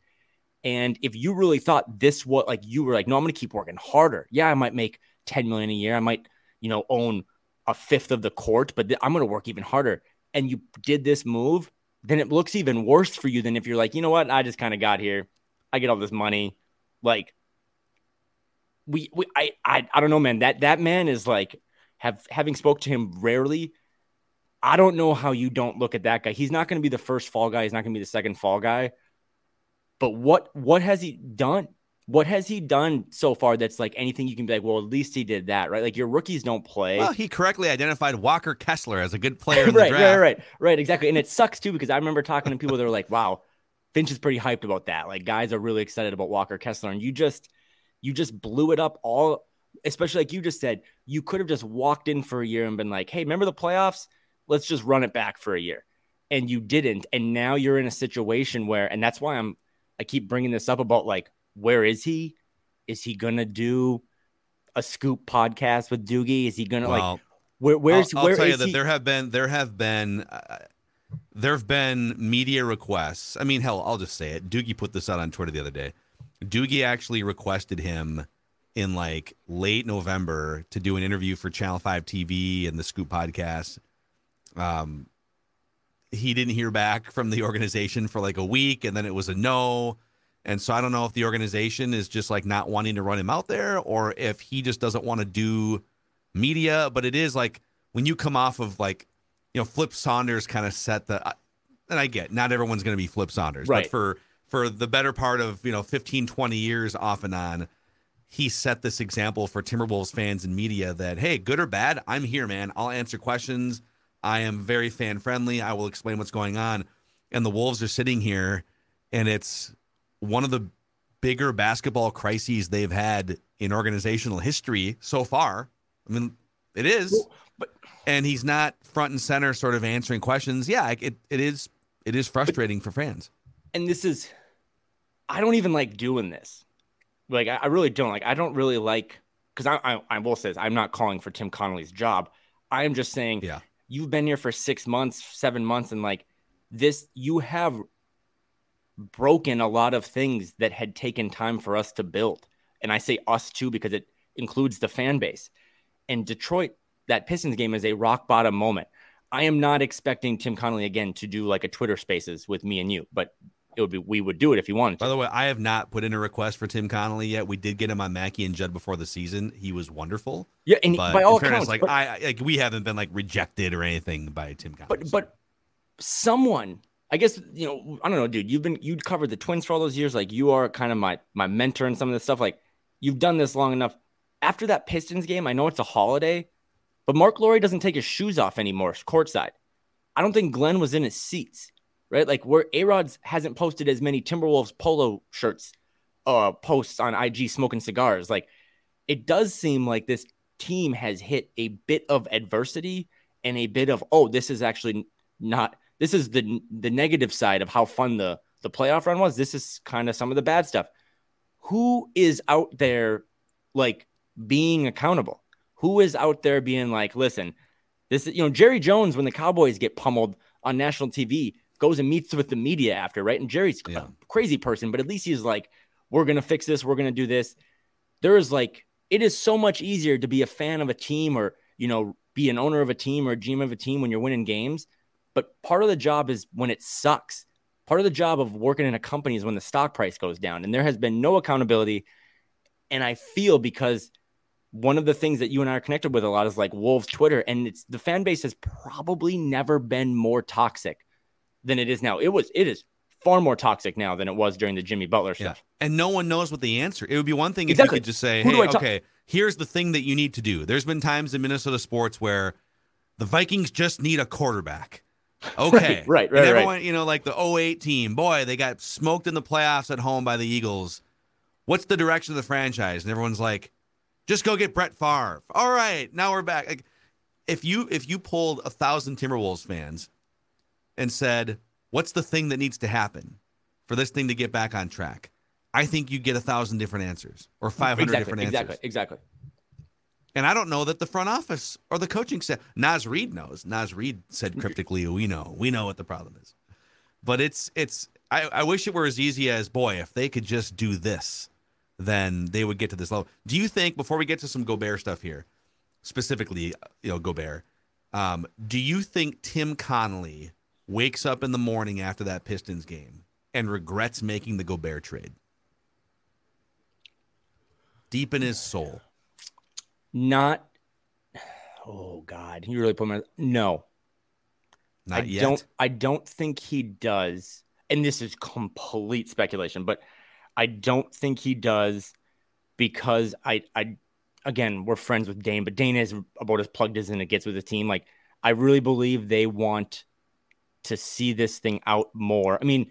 And if you really thought this was like you were like, no, I'm going to keep working harder. Yeah, I might make 10 million a year. I might, you know, own a fifth of the court, but th- I'm going to work even harder. And you did this move, then it looks even worse for you than if you're like, you know what, I just kind of got here. I get all this money. Like, we, we I, I, I don't know, man. That that man is like, have having spoke to him rarely. I don't know how you don't look at that guy. He's not going to be the first fall guy. He's not going to be the second fall guy. But what what has he done? What has he done so far that's like anything you can be like, well, at least he did that, right? Like your rookies don't play. Well, he correctly identified Walker Kessler as a good player in right, the draft. right, right, right, exactly. And it sucks too because I remember talking to people that were like, wow, Finch is pretty hyped about that. Like guys are really excited about Walker Kessler, and you just you just blew it up all, especially like you just said, you could have just walked in for a year and been like, hey, remember the playoffs? Let's just run it back for a year. And you didn't. And now you're in a situation where, and that's why I'm I keep bringing this up about like, where is he? Is he gonna do a scoop podcast with Doogie? Is he gonna Well, like where where's I'll, I'll where tell you that he? there have been there have been uh, there have been media requests. I mean, hell, I'll just say it. Doogie put this out on Twitter the other day. Doogie actually requested him in like late November to do an interview for Channel Five TV and the Scoop podcast. Um, he didn't hear back from the organization for like a week, and then it was a no. And so I don't know if the organization is just like not wanting to run him out there, or if he just doesn't want to do media. But it is like when you come off of like, you know, Flip Saunders kind of set the, uh, and I get not everyone's going to be Flip Saunders, Right. but for for the better part of you know 15, 20 years off and on, he set this example for Timberwolves fans and media that hey, good or bad, I'm here, man. I'll answer questions. I am very fan friendly. I will explain what's going on. And the Wolves are sitting here, and it's one of the bigger basketball crises they've had in organizational history so far. I mean, it is, but- and he's not front and center, sort of answering questions. Yeah, it it is it is frustrating for fans. and this is I don't even like doing this. Like I, I really don't like I don't really like because I, I I will say this, I'm not calling for Tim Connolly's job. I am just saying Yeah. you've been here for six months, seven months, and like this, you have broken a lot of things that had taken time for us to build. And I say us too because it includes the fan base. And Detroit, that Pistons game is a rock bottom moment. I am not expecting Tim Connolly again to do like a Twitter Spaces with me and you, but it would be we would do it if he wanted to. By the way, I have not put in a request for Tim Connolly yet. We did get him on Mackey and Judd before the season. He was wonderful. yeah, and But by all fairness, accounts, like but- I like we haven't been like rejected or anything by Tim Connolly. but but someone i guess you know i don't know dude you've been you covered the twins for all those years like you are kind of my my mentor in some of this stuff like you've done this long enough. After that pistons game i know it's a holiday but Marc Lore doesn't take his shoes off anymore courtside. I don't think glenn was in his seats right? Like where a-rod's hasn't posted as many timberwolves polo shirts uh posts on ig smoking cigars. Like it does seem like this team has hit a bit of adversity and a bit of oh this is actually not this is the the negative side of how fun the the playoff run was. This is kind of some of the bad stuff. Who is out there like being accountable? Who is out there being like listen this is you know jerry jones when the cowboys get pummeled on national tv goes and meets with the media after right? And jerry's Yeah. a crazy person but at least he's like we're gonna fix this we're gonna do this. There is like it is so much easier to be a fan of a team or you know be an owner of a team or a GM of a team when you're winning games but part of the job is when it sucks part of the job of working in a company is when the stock price goes down and there has been no accountability and i feel because one of the things that you and i are connected with a lot is like wolves twitter and it's the fan base has probably never been more toxic than it is now it was it is far more toxic now than it was during the jimmy butler Yeah. stuff And no one knows what the answer. It would be one thing if Exactly. you could just say, Who "Hey, okay, here's the thing that you need to do." There's been times in Minnesota sports where the Vikings just need a quarterback. Okay, Right, right, And right, everyone, you know, like the 08 team, boy, they got smoked in the playoffs at home by the Eagles. What's the direction of the franchise? And everyone's like, "Just go get Brett Favre." All right, now we're back. Like, if you if you pulled a thousand Timberwolves fans and said, "What's the thing that needs to happen for this thing to get back on track?" I think you get a thousand different answers or 500 exactly different exactly answers. Exactly. Exactly And I don't know that the front office or the coaching staff, Naz Reid knows. Naz Reid said cryptically, "We know, we know what the problem is." But it's it's. I, I wish it were as easy as boy, if they could just do this, then they would get to this level. Do you think before we get to some Gobert stuff here, specifically, you know, Gobert, um, do you think Tim Connolly wakes up in the morning after that Pistons game and regrets making the Gobert trade? Deep in his soul. Not oh god you really put me no Not I yet. don't I don't think he does. And this is complete speculation, but I don't think he does because I, I, again, we're friends with Dane, but Dane is about as plugged as in it gets with the team. Like, I really believe they want to see this thing out more. I mean,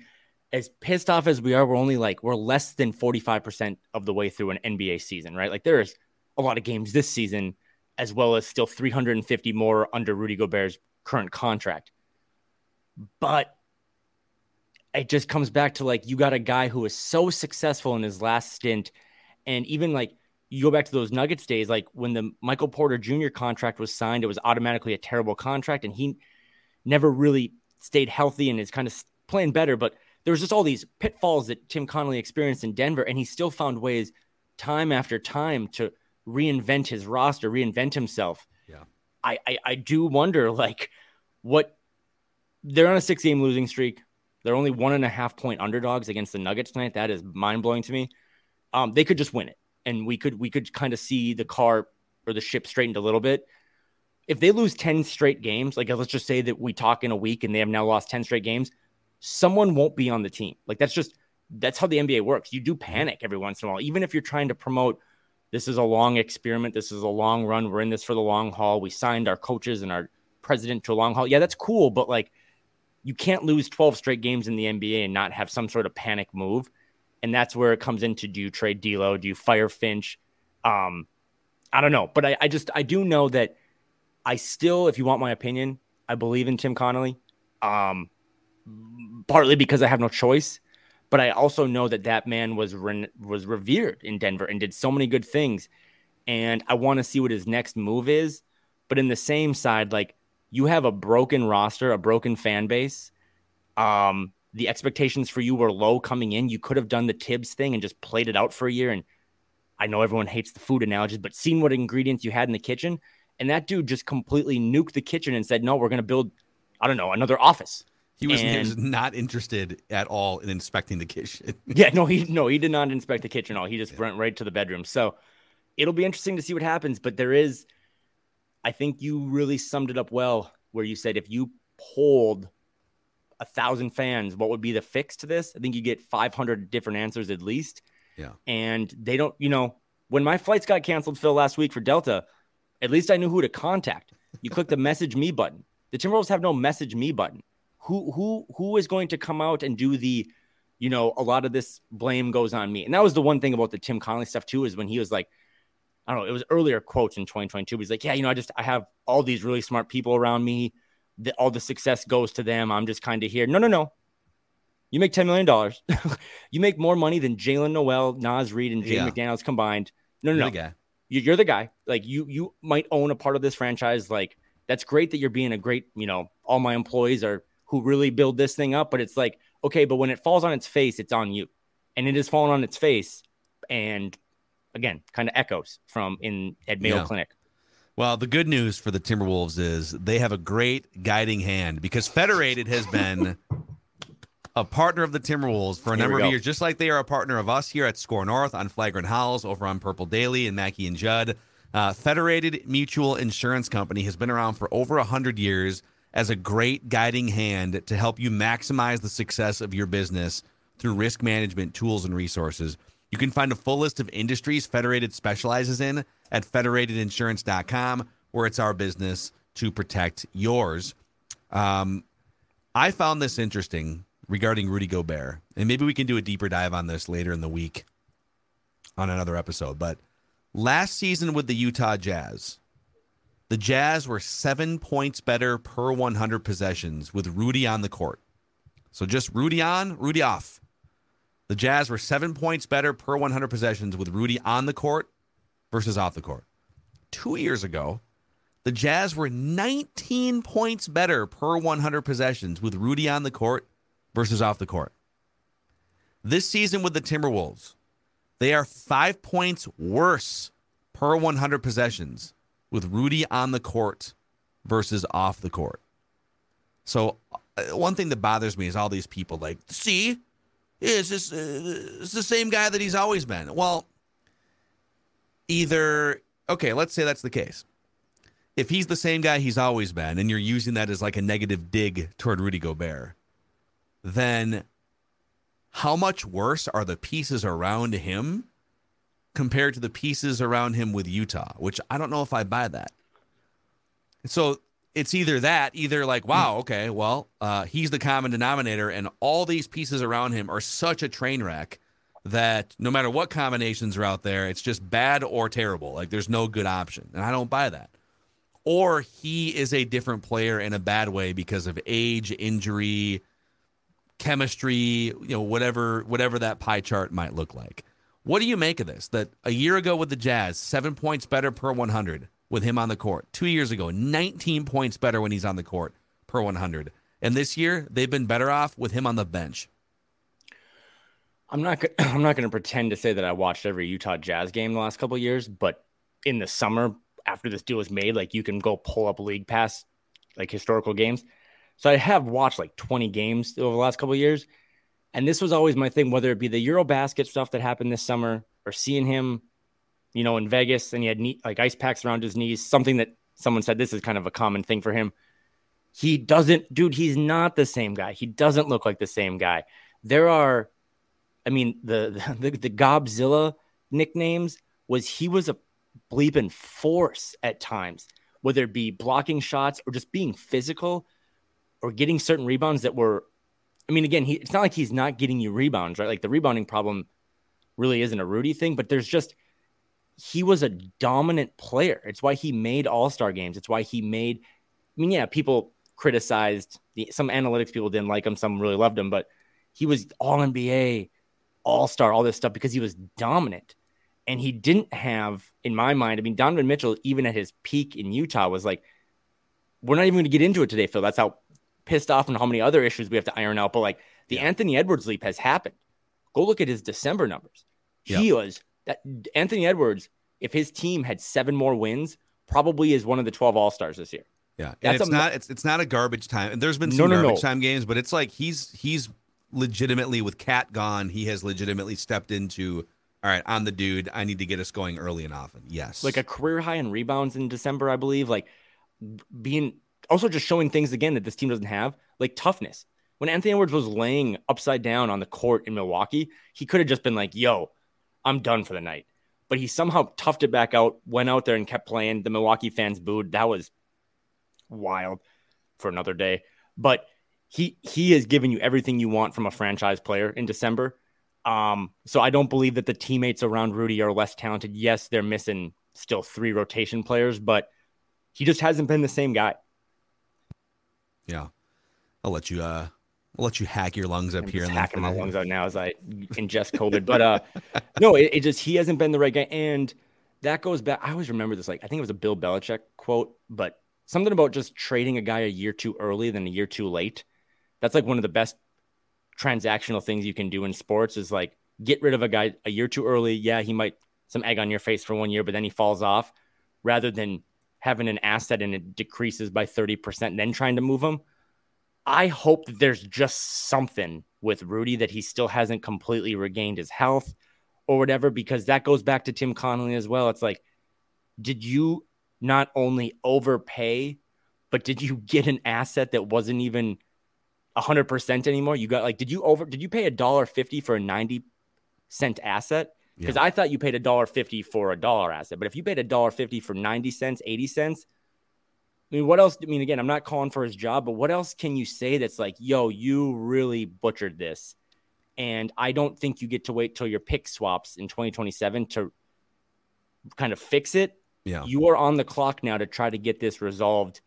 as pissed off as we are, we're only like, we're less than 45% of the way through an NBA season, right? Like, there's a lot of games this season, as well as still 350 more under Rudy Gobert's current contract. But it just comes back to like, you got a guy who was so successful in his last stint. And even like, you go back to those Nuggets days, like when the Michael Porter Jr. contract was signed, it was automatically a terrible contract. And he never really stayed healthy and is kind of playing better. But there was just all these pitfalls that Tim Connolly experienced in Denver. And he still found ways time after time to reinvent his roster, reinvent himself. Yeah. I, I, I do wonder like what they're on a six game losing streak. They're only one and a half point underdogs against the Nuggets tonight. That is mind blowing to me. Um, they could just win it, and we could we could kind of see the car or the ship straightened a little bit. If they lose ten straight games, like let's just say that we talk in a week and they have now lost ten straight games, someone won't be on the team. Like that's just that's how the NBA works. You do panic every once in a while, even if you're trying to promote. This is a long experiment. This is a long run. We're in this for the long haul. We signed our coaches and our president to a long haul. Yeah, that's cool, but like you can't lose 12 straight games in the NBA and not have some sort of panic move. And that's where it comes into do you trade D'Lo? Do you fire Finch? Um, I don't know, but I, I just I do know that I still, if you want my opinion, I believe in Tim Connolly. Um, partly because I have no choice, but I also know that that man was re- was revered in Denver and did so many good things, and I want to see what his next move is. But in the same side, like you have a broken roster, a broken fan base. Um, the expectations for you were low coming in. You could have done the Thibs thing and just played it out for a year. And I know everyone hates the food analogies, but seeing what ingredients you had in the kitchen, and that dude just completely nuked the kitchen and said, "No, we're going to build, I don't know, another office." He was, And- he was not interested at all in inspecting the kitchen. Yeah, no, he no, he did not inspect the kitchen at all. He just went right to the bedroom. So it'll be interesting to see what happens. But there is, I think you really summed it up well, where you said if you polled a thousand fans, what would be the fix to this? I think you get 500 different answers at least. Yeah. And they don't, you know, when my flights got canceled, Phil, last week for Delta, at least I knew who to contact. You click the message me button. The Timberwolves have no message me button. Who who who is going to come out and do the, you know, a lot of this blame goes on me. And that was the one thing about the Tim Connolly stuff too, is when he was like, I don't know, it was earlier quotes in 2022. He's like, yeah, you know, I just I have all these really smart people around me. The, all the success goes to them. I'm just kind of here. No, no, no. You make $10 million. you make more money than Jaylen Nowell, Naz Reid, and Jay Yeah. McDaniels combined. No, no, You're no the guy. you're the guy. Like you, you might own a part of this franchise. Like that's great that you're being a great, you know, all my employees are who really build this thing up. But it's like, okay, but when it falls on its face, it's on you, and it is falling on its face. And again, kind of echoes from in at Mayo Yeah. Clinic. Well, the good news for the Timberwolves is they have a great guiding hand because Federated has been a partner of the Timberwolves for a Here number of years, just like they are a partner of us here at SKOR North on Flagrant Howls over on Purple Daily and Mackey and Judd. Uh, Federated Mutual Insurance Company has been around for over 100 years as a great guiding hand to help you maximize the success of your business through risk management tools and resources. You can find a full list of industries Federated specializes in at federatedinsurance.com, where it's our business to protect yours. Um, I found this interesting regarding Rudy Gobert, and maybe we can do a deeper dive on this later in the week on another episode. But last season with the Utah Jazz, the Jazz were seven points better per 100 possessions with Rudy on the court. So just Rudy on, Rudy off. The Jazz were seven points better per 100 possessions with Rudy on the court versus off the court. Two years ago, the Jazz were 19 points better per 100 possessions with Rudy on the court versus off the court. This season with the Timberwolves, they are five points worse per 100 possessions with Rudy on the court versus off the court. So, uh, one thing that bothers me is all these people like, see, it's just uh, it's the same guy that he's always been. Well, either okay, let's say that's the case. If he's the same guy he's always been, and you're using that as like a negative dig toward Rudy Gobert, then how much worse are the pieces around him compared to the pieces around him with Utah, which I don't know if I buy that. So it's either that, either like, wow, okay, well, uh, he's the common denominator, and all these pieces around him are such a train wreck that no matter what combinations are out there, it's just bad or terrible. Like there's no good option. And I don't buy that. Or he is a different player in a bad way because of age, injury, chemistry, you know, whatever whatever that pie chart might look like. What do you make of this? That a year ago with the Jazz, seven points better per 100 with him on the court. Two years ago, 19 points better when he's on the court per 100. And this year, they've been better off with him on the bench. I'm not. I'm not going to pretend to say that I watched every Utah Jazz game the last couple years, but in the summer after this deal was made, like you can go pull up League Pass, like historical games. So I have watched like 20 games over the last couple years, and this was always my thing, whether it be the EuroBasket stuff that happened this summer or seeing him, you know, in Vegas and he had knee, like ice packs around his knees, something that someone said this is kind of a common thing for him. He doesn't, dude, he's not the same guy. He doesn't look like the same guy. There are, I mean, the the, the Gobzilla nicknames was he was a bleeping force at times, whether it be blocking shots or just being physical or getting certain rebounds that were I mean, again, he, it's not like he's not getting you rebounds, right? Like the rebounding problem really isn't a Rudy thing, but there's just he was a dominant player. It's why he made All Star games. It's why he made. I mean, yeah, people criticized the, some analytics people didn't like him, some really loved him, but he was All NBA, All Star, all this stuff because he was dominant, and he didn't have, in my mind, I mean, Donovan Mitchell, even at his peak in Utah, was like, we're not even going to get into it today, Phil. That's how pissed off and how many other issues we have to iron out. But like the yeah. Anthony Edwards leap has happened. Go look at his December numbers. Yeah. He was that Anthony Edwards, if his team had seven more wins, probably is one of the 12 all stars this year. Yeah. And it's a, not it's it's not a garbage time. And there's been some no, no, garbage no. time games, but it's like he's he's legitimately with KAT gone, he has legitimately stepped into all right, I'm the dude. I need to get us going early and often. Yes. Like a career high in rebounds in December, I believe. Like being also just showing things again that this team doesn't have, like toughness. When Anthony Edwards was laying upside down on the court in Milwaukee, he could have just been like, yo, I'm done for the night. But he somehow toughed it back out, went out there and kept playing. The Milwaukee fans booed. That was wild for another day. But he he has given you everything you want from a franchise player in December. Um, so I don't believe that the teammates around Rudy are less talented. Yes, they're missing still three rotation players, but he just hasn't been the same guy. Yeah, I'll let you. Uh, I'll let you hack your lungs up I'm here. and hacking my lungs out now as I ingest COVID. But uh, no, it, it, just he hasn't been the right guy, and that goes back. I always remember this. Like I think it was a Bill Belichick quote, but something about just trading a guy a year too early than a year too late. That's like one of the best transactional things you can do in sports. Is like get rid of a guy a year too early. Yeah, he might some egg on your face for one year, but then he falls off. Rather than having an asset and it decreases by 30%, then trying to move him. I hope that there's just something with Rudy that he still hasn't completely regained his health or whatever, because that goes back to Tim Connolly as well. It's like, did you not only overpay, but did you get an asset that wasn't even 100% anymore? You got like, did you over, did you pay a dollar 50 for a 90 cent asset? Because yeah. I thought you paid a dollar fifty for a dollar asset, but if you paid a dollar fifty for ninety cents, eighty cents, I mean, what else? I mean, again, I'm not calling for his job, but what else can you say that's like, yo, you really butchered this, and I don't think you get to wait till your pick swaps in 2027 to kind of fix it. Yeah, you are on the clock now to try to get this resolved,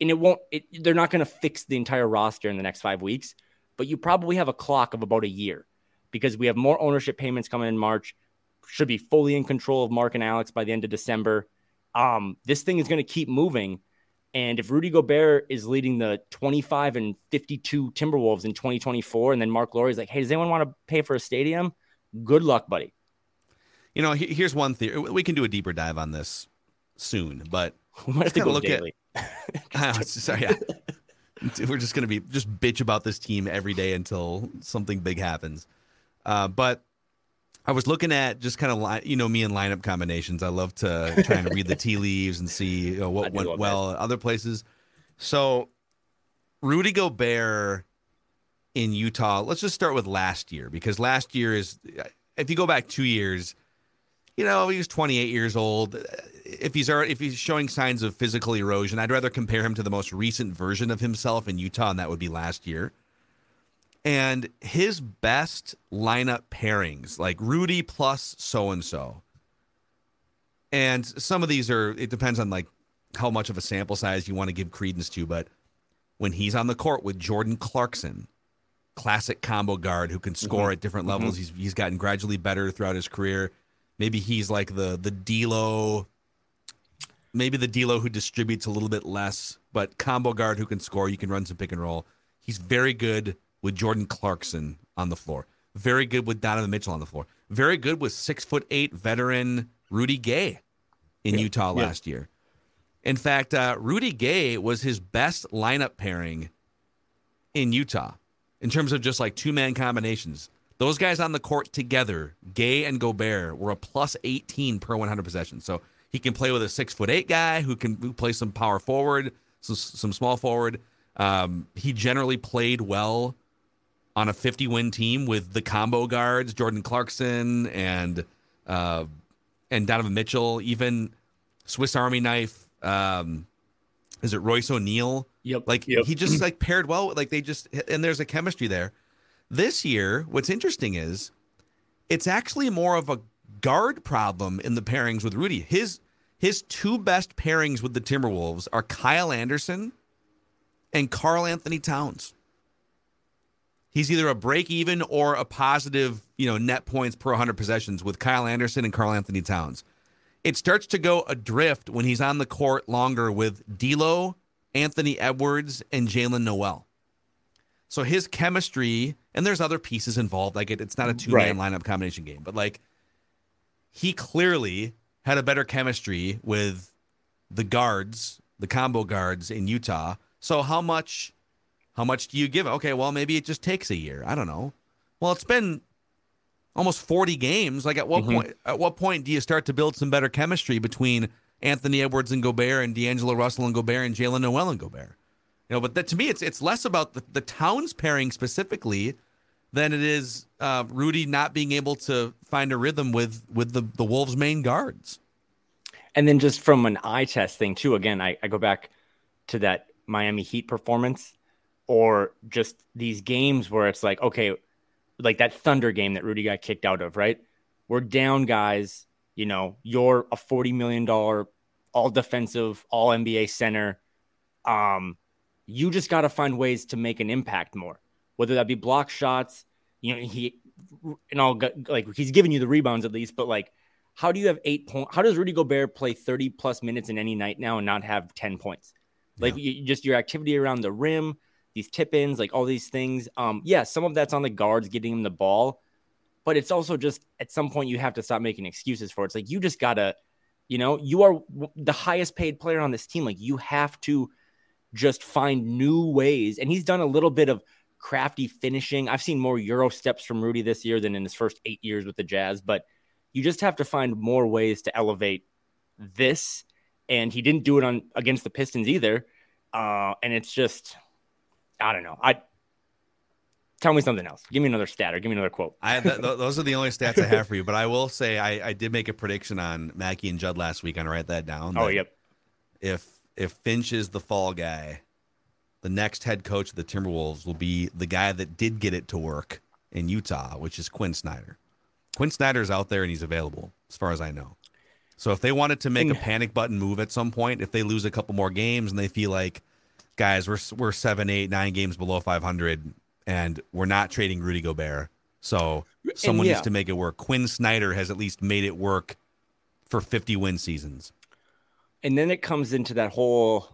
and it won't. It, they're not going to fix the entire roster in the next five weeks, but you probably have a clock of about a year because we have more ownership payments coming in March should be fully in control of Mark and Alex by the end of December. Um, this thing is going to keep moving. And if Rudy Gobert is leading the 25 and 52 Timberwolves in 2024, and then Mark is like, hey, does anyone want to pay for a stadium? Good luck, buddy. You know, here's one theory. We can do a deeper dive on this soon, but we might have to look daily. at. sorry, yeah. We're just gonna be just bitch about this team every day until something big happens. Uh, but I was looking at just kind of you know me and lineup combinations. I love to try and read the tea leaves and see you know, what went well at other places. So Rudy Gobert in Utah. Let's just start with last year because last year is, uh, if you go back two years, you know he was 28 years old. If he's already, if he's showing signs of physical erosion, I'd rather compare him to the most recent version of himself in Utah, and that would be last year. And his best lineup pairings, like Rudy plus so and so, and some of these are. It depends on like how much of a sample size you want to give credence to, but when he's on the court with Jordan Clarkson, classic combo guard who can score mm-hmm. at different levels. Mm-hmm. He's he's gotten gradually better throughout his career. Maybe he's like the the D'Lo, maybe the D'Lo who distributes a little bit less, but combo guard who can score. You can run some pick and roll. He's very good with Jordan Clarkson on the floor. Very good with Donovan Mitchell on the floor. Very good with six foot eight veteran Rudy Gay in yeah. Utah last yeah. year. In fact, uh, Rudy Gay was his best lineup pairing in Utah in terms of just like two man combinations. Those guys on the court together, Gay and Gobert, were a plus 18 per 100 possessions. So he can play with a six foot eight guy who can play some power forward, some, some small forward. Um, he generally played well on a 50 win team with the combo guards, Jordan Clarkson and uh, and Donovan Mitchell, even Swiss Army knife um, is it Royce O'Neal? Yep. Like yep. he just like paired well. With like they just and there's a chemistry there. This year, what's interesting is it's actually more of a guard problem in the pairings with Rudy. His his two best pairings with the Timberwolves are Kyle Anderson and Karl-Anthony Towns. He's either a break even or a positive, you know, net points per 100 possessions with Kyle Anderson and Karl-Anthony Towns it starts to go adrift when he's on the court longer with D'Lo, Anthony Edwards, and Jaylen Nowell. So his chemistry, and there's other pieces involved. Like it, it's not a two man right. lineup combination game, but like he clearly had a better chemistry with the guards, the combo guards in Utah. So how much, how much do you give? Okay, well maybe it just takes a year. I don't know. Well, it's been almost 40 games. Like at what mm-hmm. point at what point do you start to build some better chemistry between Anthony Edwards and Gobert and D'Angelo Russell and Gobert and Jaylen Nowell and Gobert? You know, but that, to me it's it's less about the, the Towns pairing specifically than it is uh, Rudy not being able to find a rhythm with with the, the Wolves main guards. And then just from an eye test thing too, again, I, I go back to that Miami Heat performance or just these games where it's like, okay, like that Thunder game that Rudy got kicked out of, right? We're down guys, you know, you're a $40 million all defensive, all NBA center. Um, you just got to find ways to make an impact more, whether that be block shots, you know, he, and all like he's giving you the rebounds at least, but like, how do you have eight points? How does Rudy Gobert play 30 plus minutes in any night now and not have 10 points? Like yeah. you, just your activity around the rim, these tip ins, like all these things. Um, yeah, some of that's on the guards getting him the ball, but it's also just at some point you have to stop making excuses for it. It's like you just gotta, you know, you are the highest paid player on this team. Like you have to just find new ways. And he's done a little bit of crafty finishing. I've seen more Euro steps from Rudy this year than in his first eight years with the Jazz, but you just have to find more ways to elevate this. And he didn't do it on against the Pistons either. Uh, and it's just I don't know. I tell me something else. Give me another stat or give me another quote. I, th- those are the only stats I have for you. But I will say I, I did make a prediction on Mackey and Judd last week. I write that down. Oh, yep. If if Finch is the fall guy, the next head coach of the Timberwolves will be the guy that did get it to work in Utah, which is Quin Snyder. Quin Snyder's out there and he's available, as far as I know. So if they wanted to make a panic button move at some point, if they lose a couple more games and they feel like guys, we're we're seven, eight, nine games below 500, and we're not trading Rudy Gobert. So someone yeah. needs to make it work. Quin Snyder has at least made it work for 50 win seasons. And then it comes into that whole,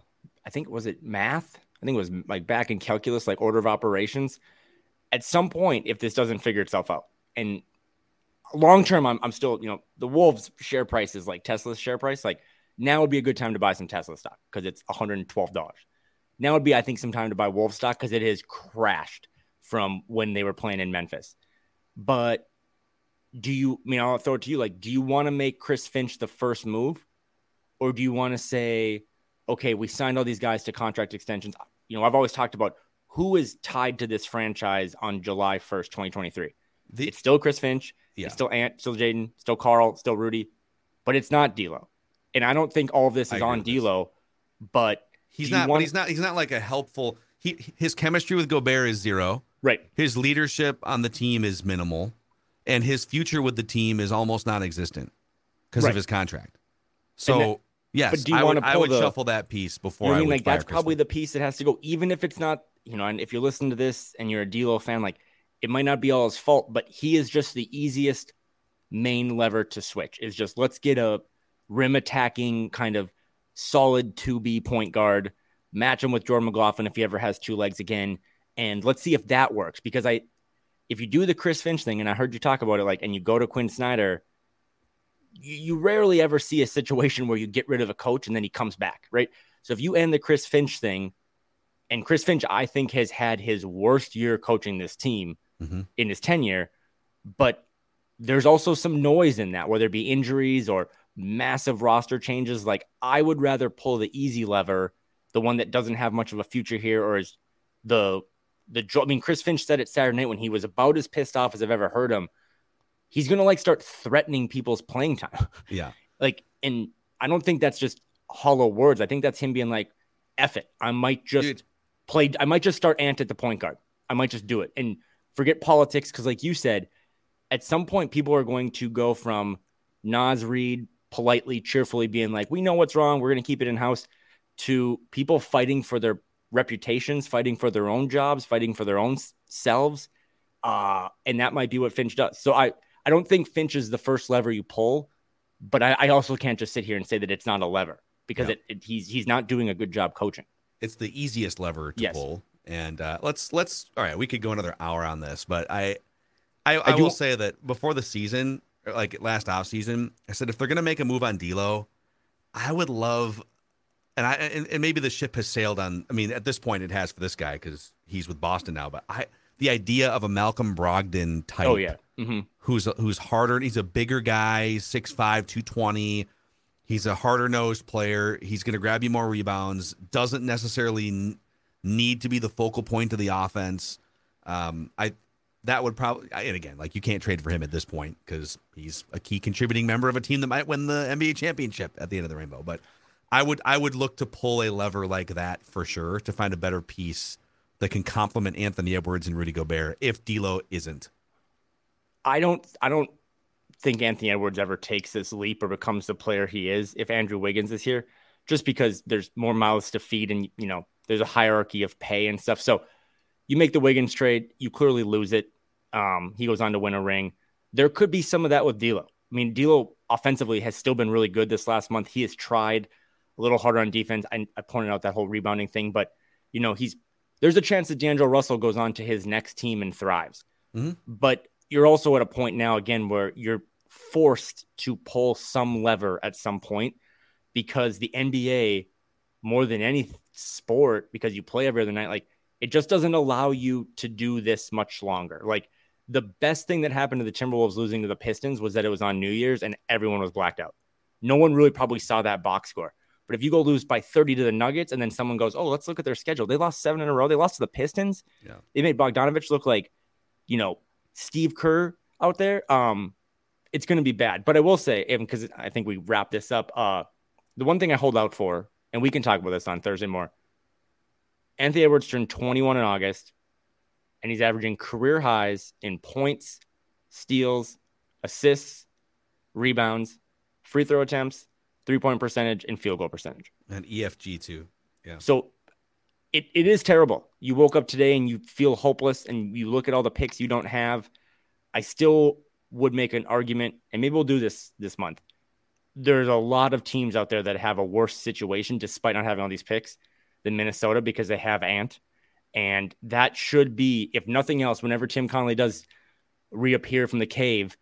I think was it math? I think it was like back in calculus, like order of operations. At some point, if this doesn't figure itself out, and long term, I'm, I'm still, you know, the Wolves share price is like Tesla's share price. Like now would be a good time to buy some Tesla stock because it's $112. Now would be, I think, some time to buy Wolf stock because it has crashed from when they were playing in Memphis. But do you, I mean, I'll throw it to you. Like, do you want to make Chris Finch the first move? Or do you want to say, okay, we signed all these guys to contract extensions? You know, I've always talked about who is tied to this franchise on July 1st, 2023? The- it's still Chris Finch. Yeah. It's still Ant, still Jaden, still Carl, still Rudy, but it's not D'Lo. And I don't think all of this is agree on with this. D'Lo, but He's not. want- But he's not. He's not like a helpful. He his chemistry with Gobert is zero. right. His leadership on the team is minimal, and his future with the team is almost non-existent because Right. of his contract. So that- yes, but do you I wanna would, I would the- shuffle that piece You before know what I mean? would Like that's probably the piece that has to go, even if it's not, you know, and if you listen to this and you're a D'Lo fan, like it might not be all his fault, but he is just the easiest main lever to switch. Is just let's get a rim attacking kind of solid 2B point guard, match him with Jordan McLaughlin if he ever has two legs again, and let's see if that works. Because I, if you do the Chris Finch thing, and I heard you talk about it, like, and you go to Quin Snyder, you, you rarely ever see a situation where you get rid of a coach and then he comes back, right? So if you end the Chris Finch thing, and Chris Finch, I think, has had his worst year coaching this team Mhm. in his tenure, but there's also some noise in that, whether it be injuries or massive roster changes. Like I would rather pull the easy lever, the one that doesn't have much of a future here, or is the the I mean, Chris Finch said it Saturday night when he was about as pissed off as I've ever heard him. He's gonna like start threatening people's playing time. Yeah, like, and I don't think that's just hollow words. I think that's him being like, "Eff it, I might just Dude. play. I might just start Ant at the point guard. I might just do it and forget politics." Because, like you said, at some point, people are going to go from Naz Reid politely, cheerfully being like, "We know what's wrong. We're going to keep it in house," to people fighting for their reputations, fighting for their own jobs, fighting for their own selves. Uh, and that might be what Finch does. So I, I don't think Finch is the first lever you pull, but I, I also can't just sit here and say that it's not a lever because it, it, he's he's not doing a good job coaching. it's the easiest lever to Yes. pull. And uh, let's let's all right. We could go another hour on this, but I I, I, I do- will say that before the season, like last off season, I said if they're gonna make a move on D'Lo, I would love, and I and, and maybe the ship has sailed on. I mean, at this point, it has for this guy because he's with Boston now. But I the idea of a Malcolm Brogdon type, Oh yeah, hmm who's who's harder. He's a bigger guy, 6'5", 220. He's a harder nosed player. He's going to grab you more rebounds. Doesn't necessarily need to be the focal point of the offense. Um, I that would probably and again like you can't trade for him at this point because he's a key contributing member of a team that might win the NBA championship at the end of the rainbow. But I would I would look to pull a lever like that for sure to find a better piece that can complement Anthony Edwards and Rudy Gobert if D'Lo isn't. I don't I don't think Anthony Edwards ever takes this leap or becomes the player he is if Andrew Wiggins is here, just because there's more mouths to feed and you know there's a hierarchy of pay and stuff. So you make the Wiggins trade, you clearly lose it. Um, he goes on to win a ring. There could be some of that with D'Lo. I mean, D'Lo offensively has still been really good this last month. He has tried a little harder on defense. I, I pointed out that whole rebounding thing, but you know he's there's a chance that D'Angelo Russell goes on to his next team and thrives. Mhm. But you're also at a point now again where you're forced to pull some lever at some point because the NBA, more than any sport, because you play every other night, like it just doesn't allow you to do this much longer. Like the best thing that happened to the Timberwolves losing to the Pistons was that it was on New Year's and everyone was blacked out. No one really probably saw that box score. But if you go lose by 30 to the Nuggets and then someone goes, oh, let's look at their schedule. They lost seven in a row. They lost to the Pistons. Yeah. They made Bogdanovich look like, you know, Steve Kerr out there. Um, it's going to be bad. But I will say, because I think we wrap this up, uh, the one thing I hold out for, and we can talk about this on Thursday more. Anthony Edwards turned 21 in August, and he's averaging career highs in points, steals, assists, rebounds, free throw attempts, three point percentage, and field goal percentage. And EFG too. Yeah. So it, it is terrible. You woke up today and you feel hopeless and you look at all the picks you don't have. I still would make an argument, and maybe we'll do this this month. There's a lot of teams out there that have a worse situation despite not having all these picks than Minnesota because they have Ant. And that should be, if nothing else, whenever Tim Connolly does reappear from the cave,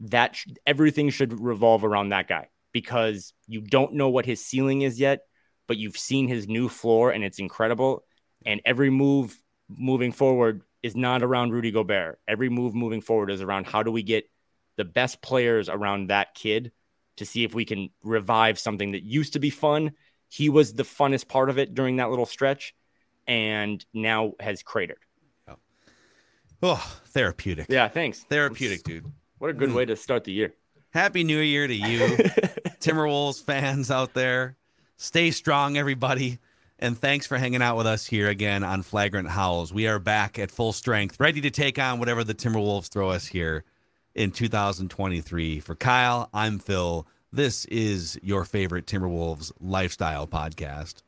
that sh- everything should revolve around that guy because you don't know what his ceiling is yet but you've seen his new floor and it's incredible. And every move moving forward is not around Rudy Gobert. Every move moving forward is around how do we get the best players around that kid to see if we can revive something that used to be fun. He was the funnest part of it during that little stretch. and now has cratered. Oh, oh therapeutic. Yeah, thanks. Therapeutic, dude. What a good mm. way to start the year. Happy New Year to you, Timberwolves fans out there. Stay strong, everybody. And thanks for hanging out with us here again on Flagrant Howls. We are back at full strength, ready to take on whatever the Timberwolves throw us here in 2023. For Kyle, I'm Phil. This is your favorite Timberwolves lifestyle podcast.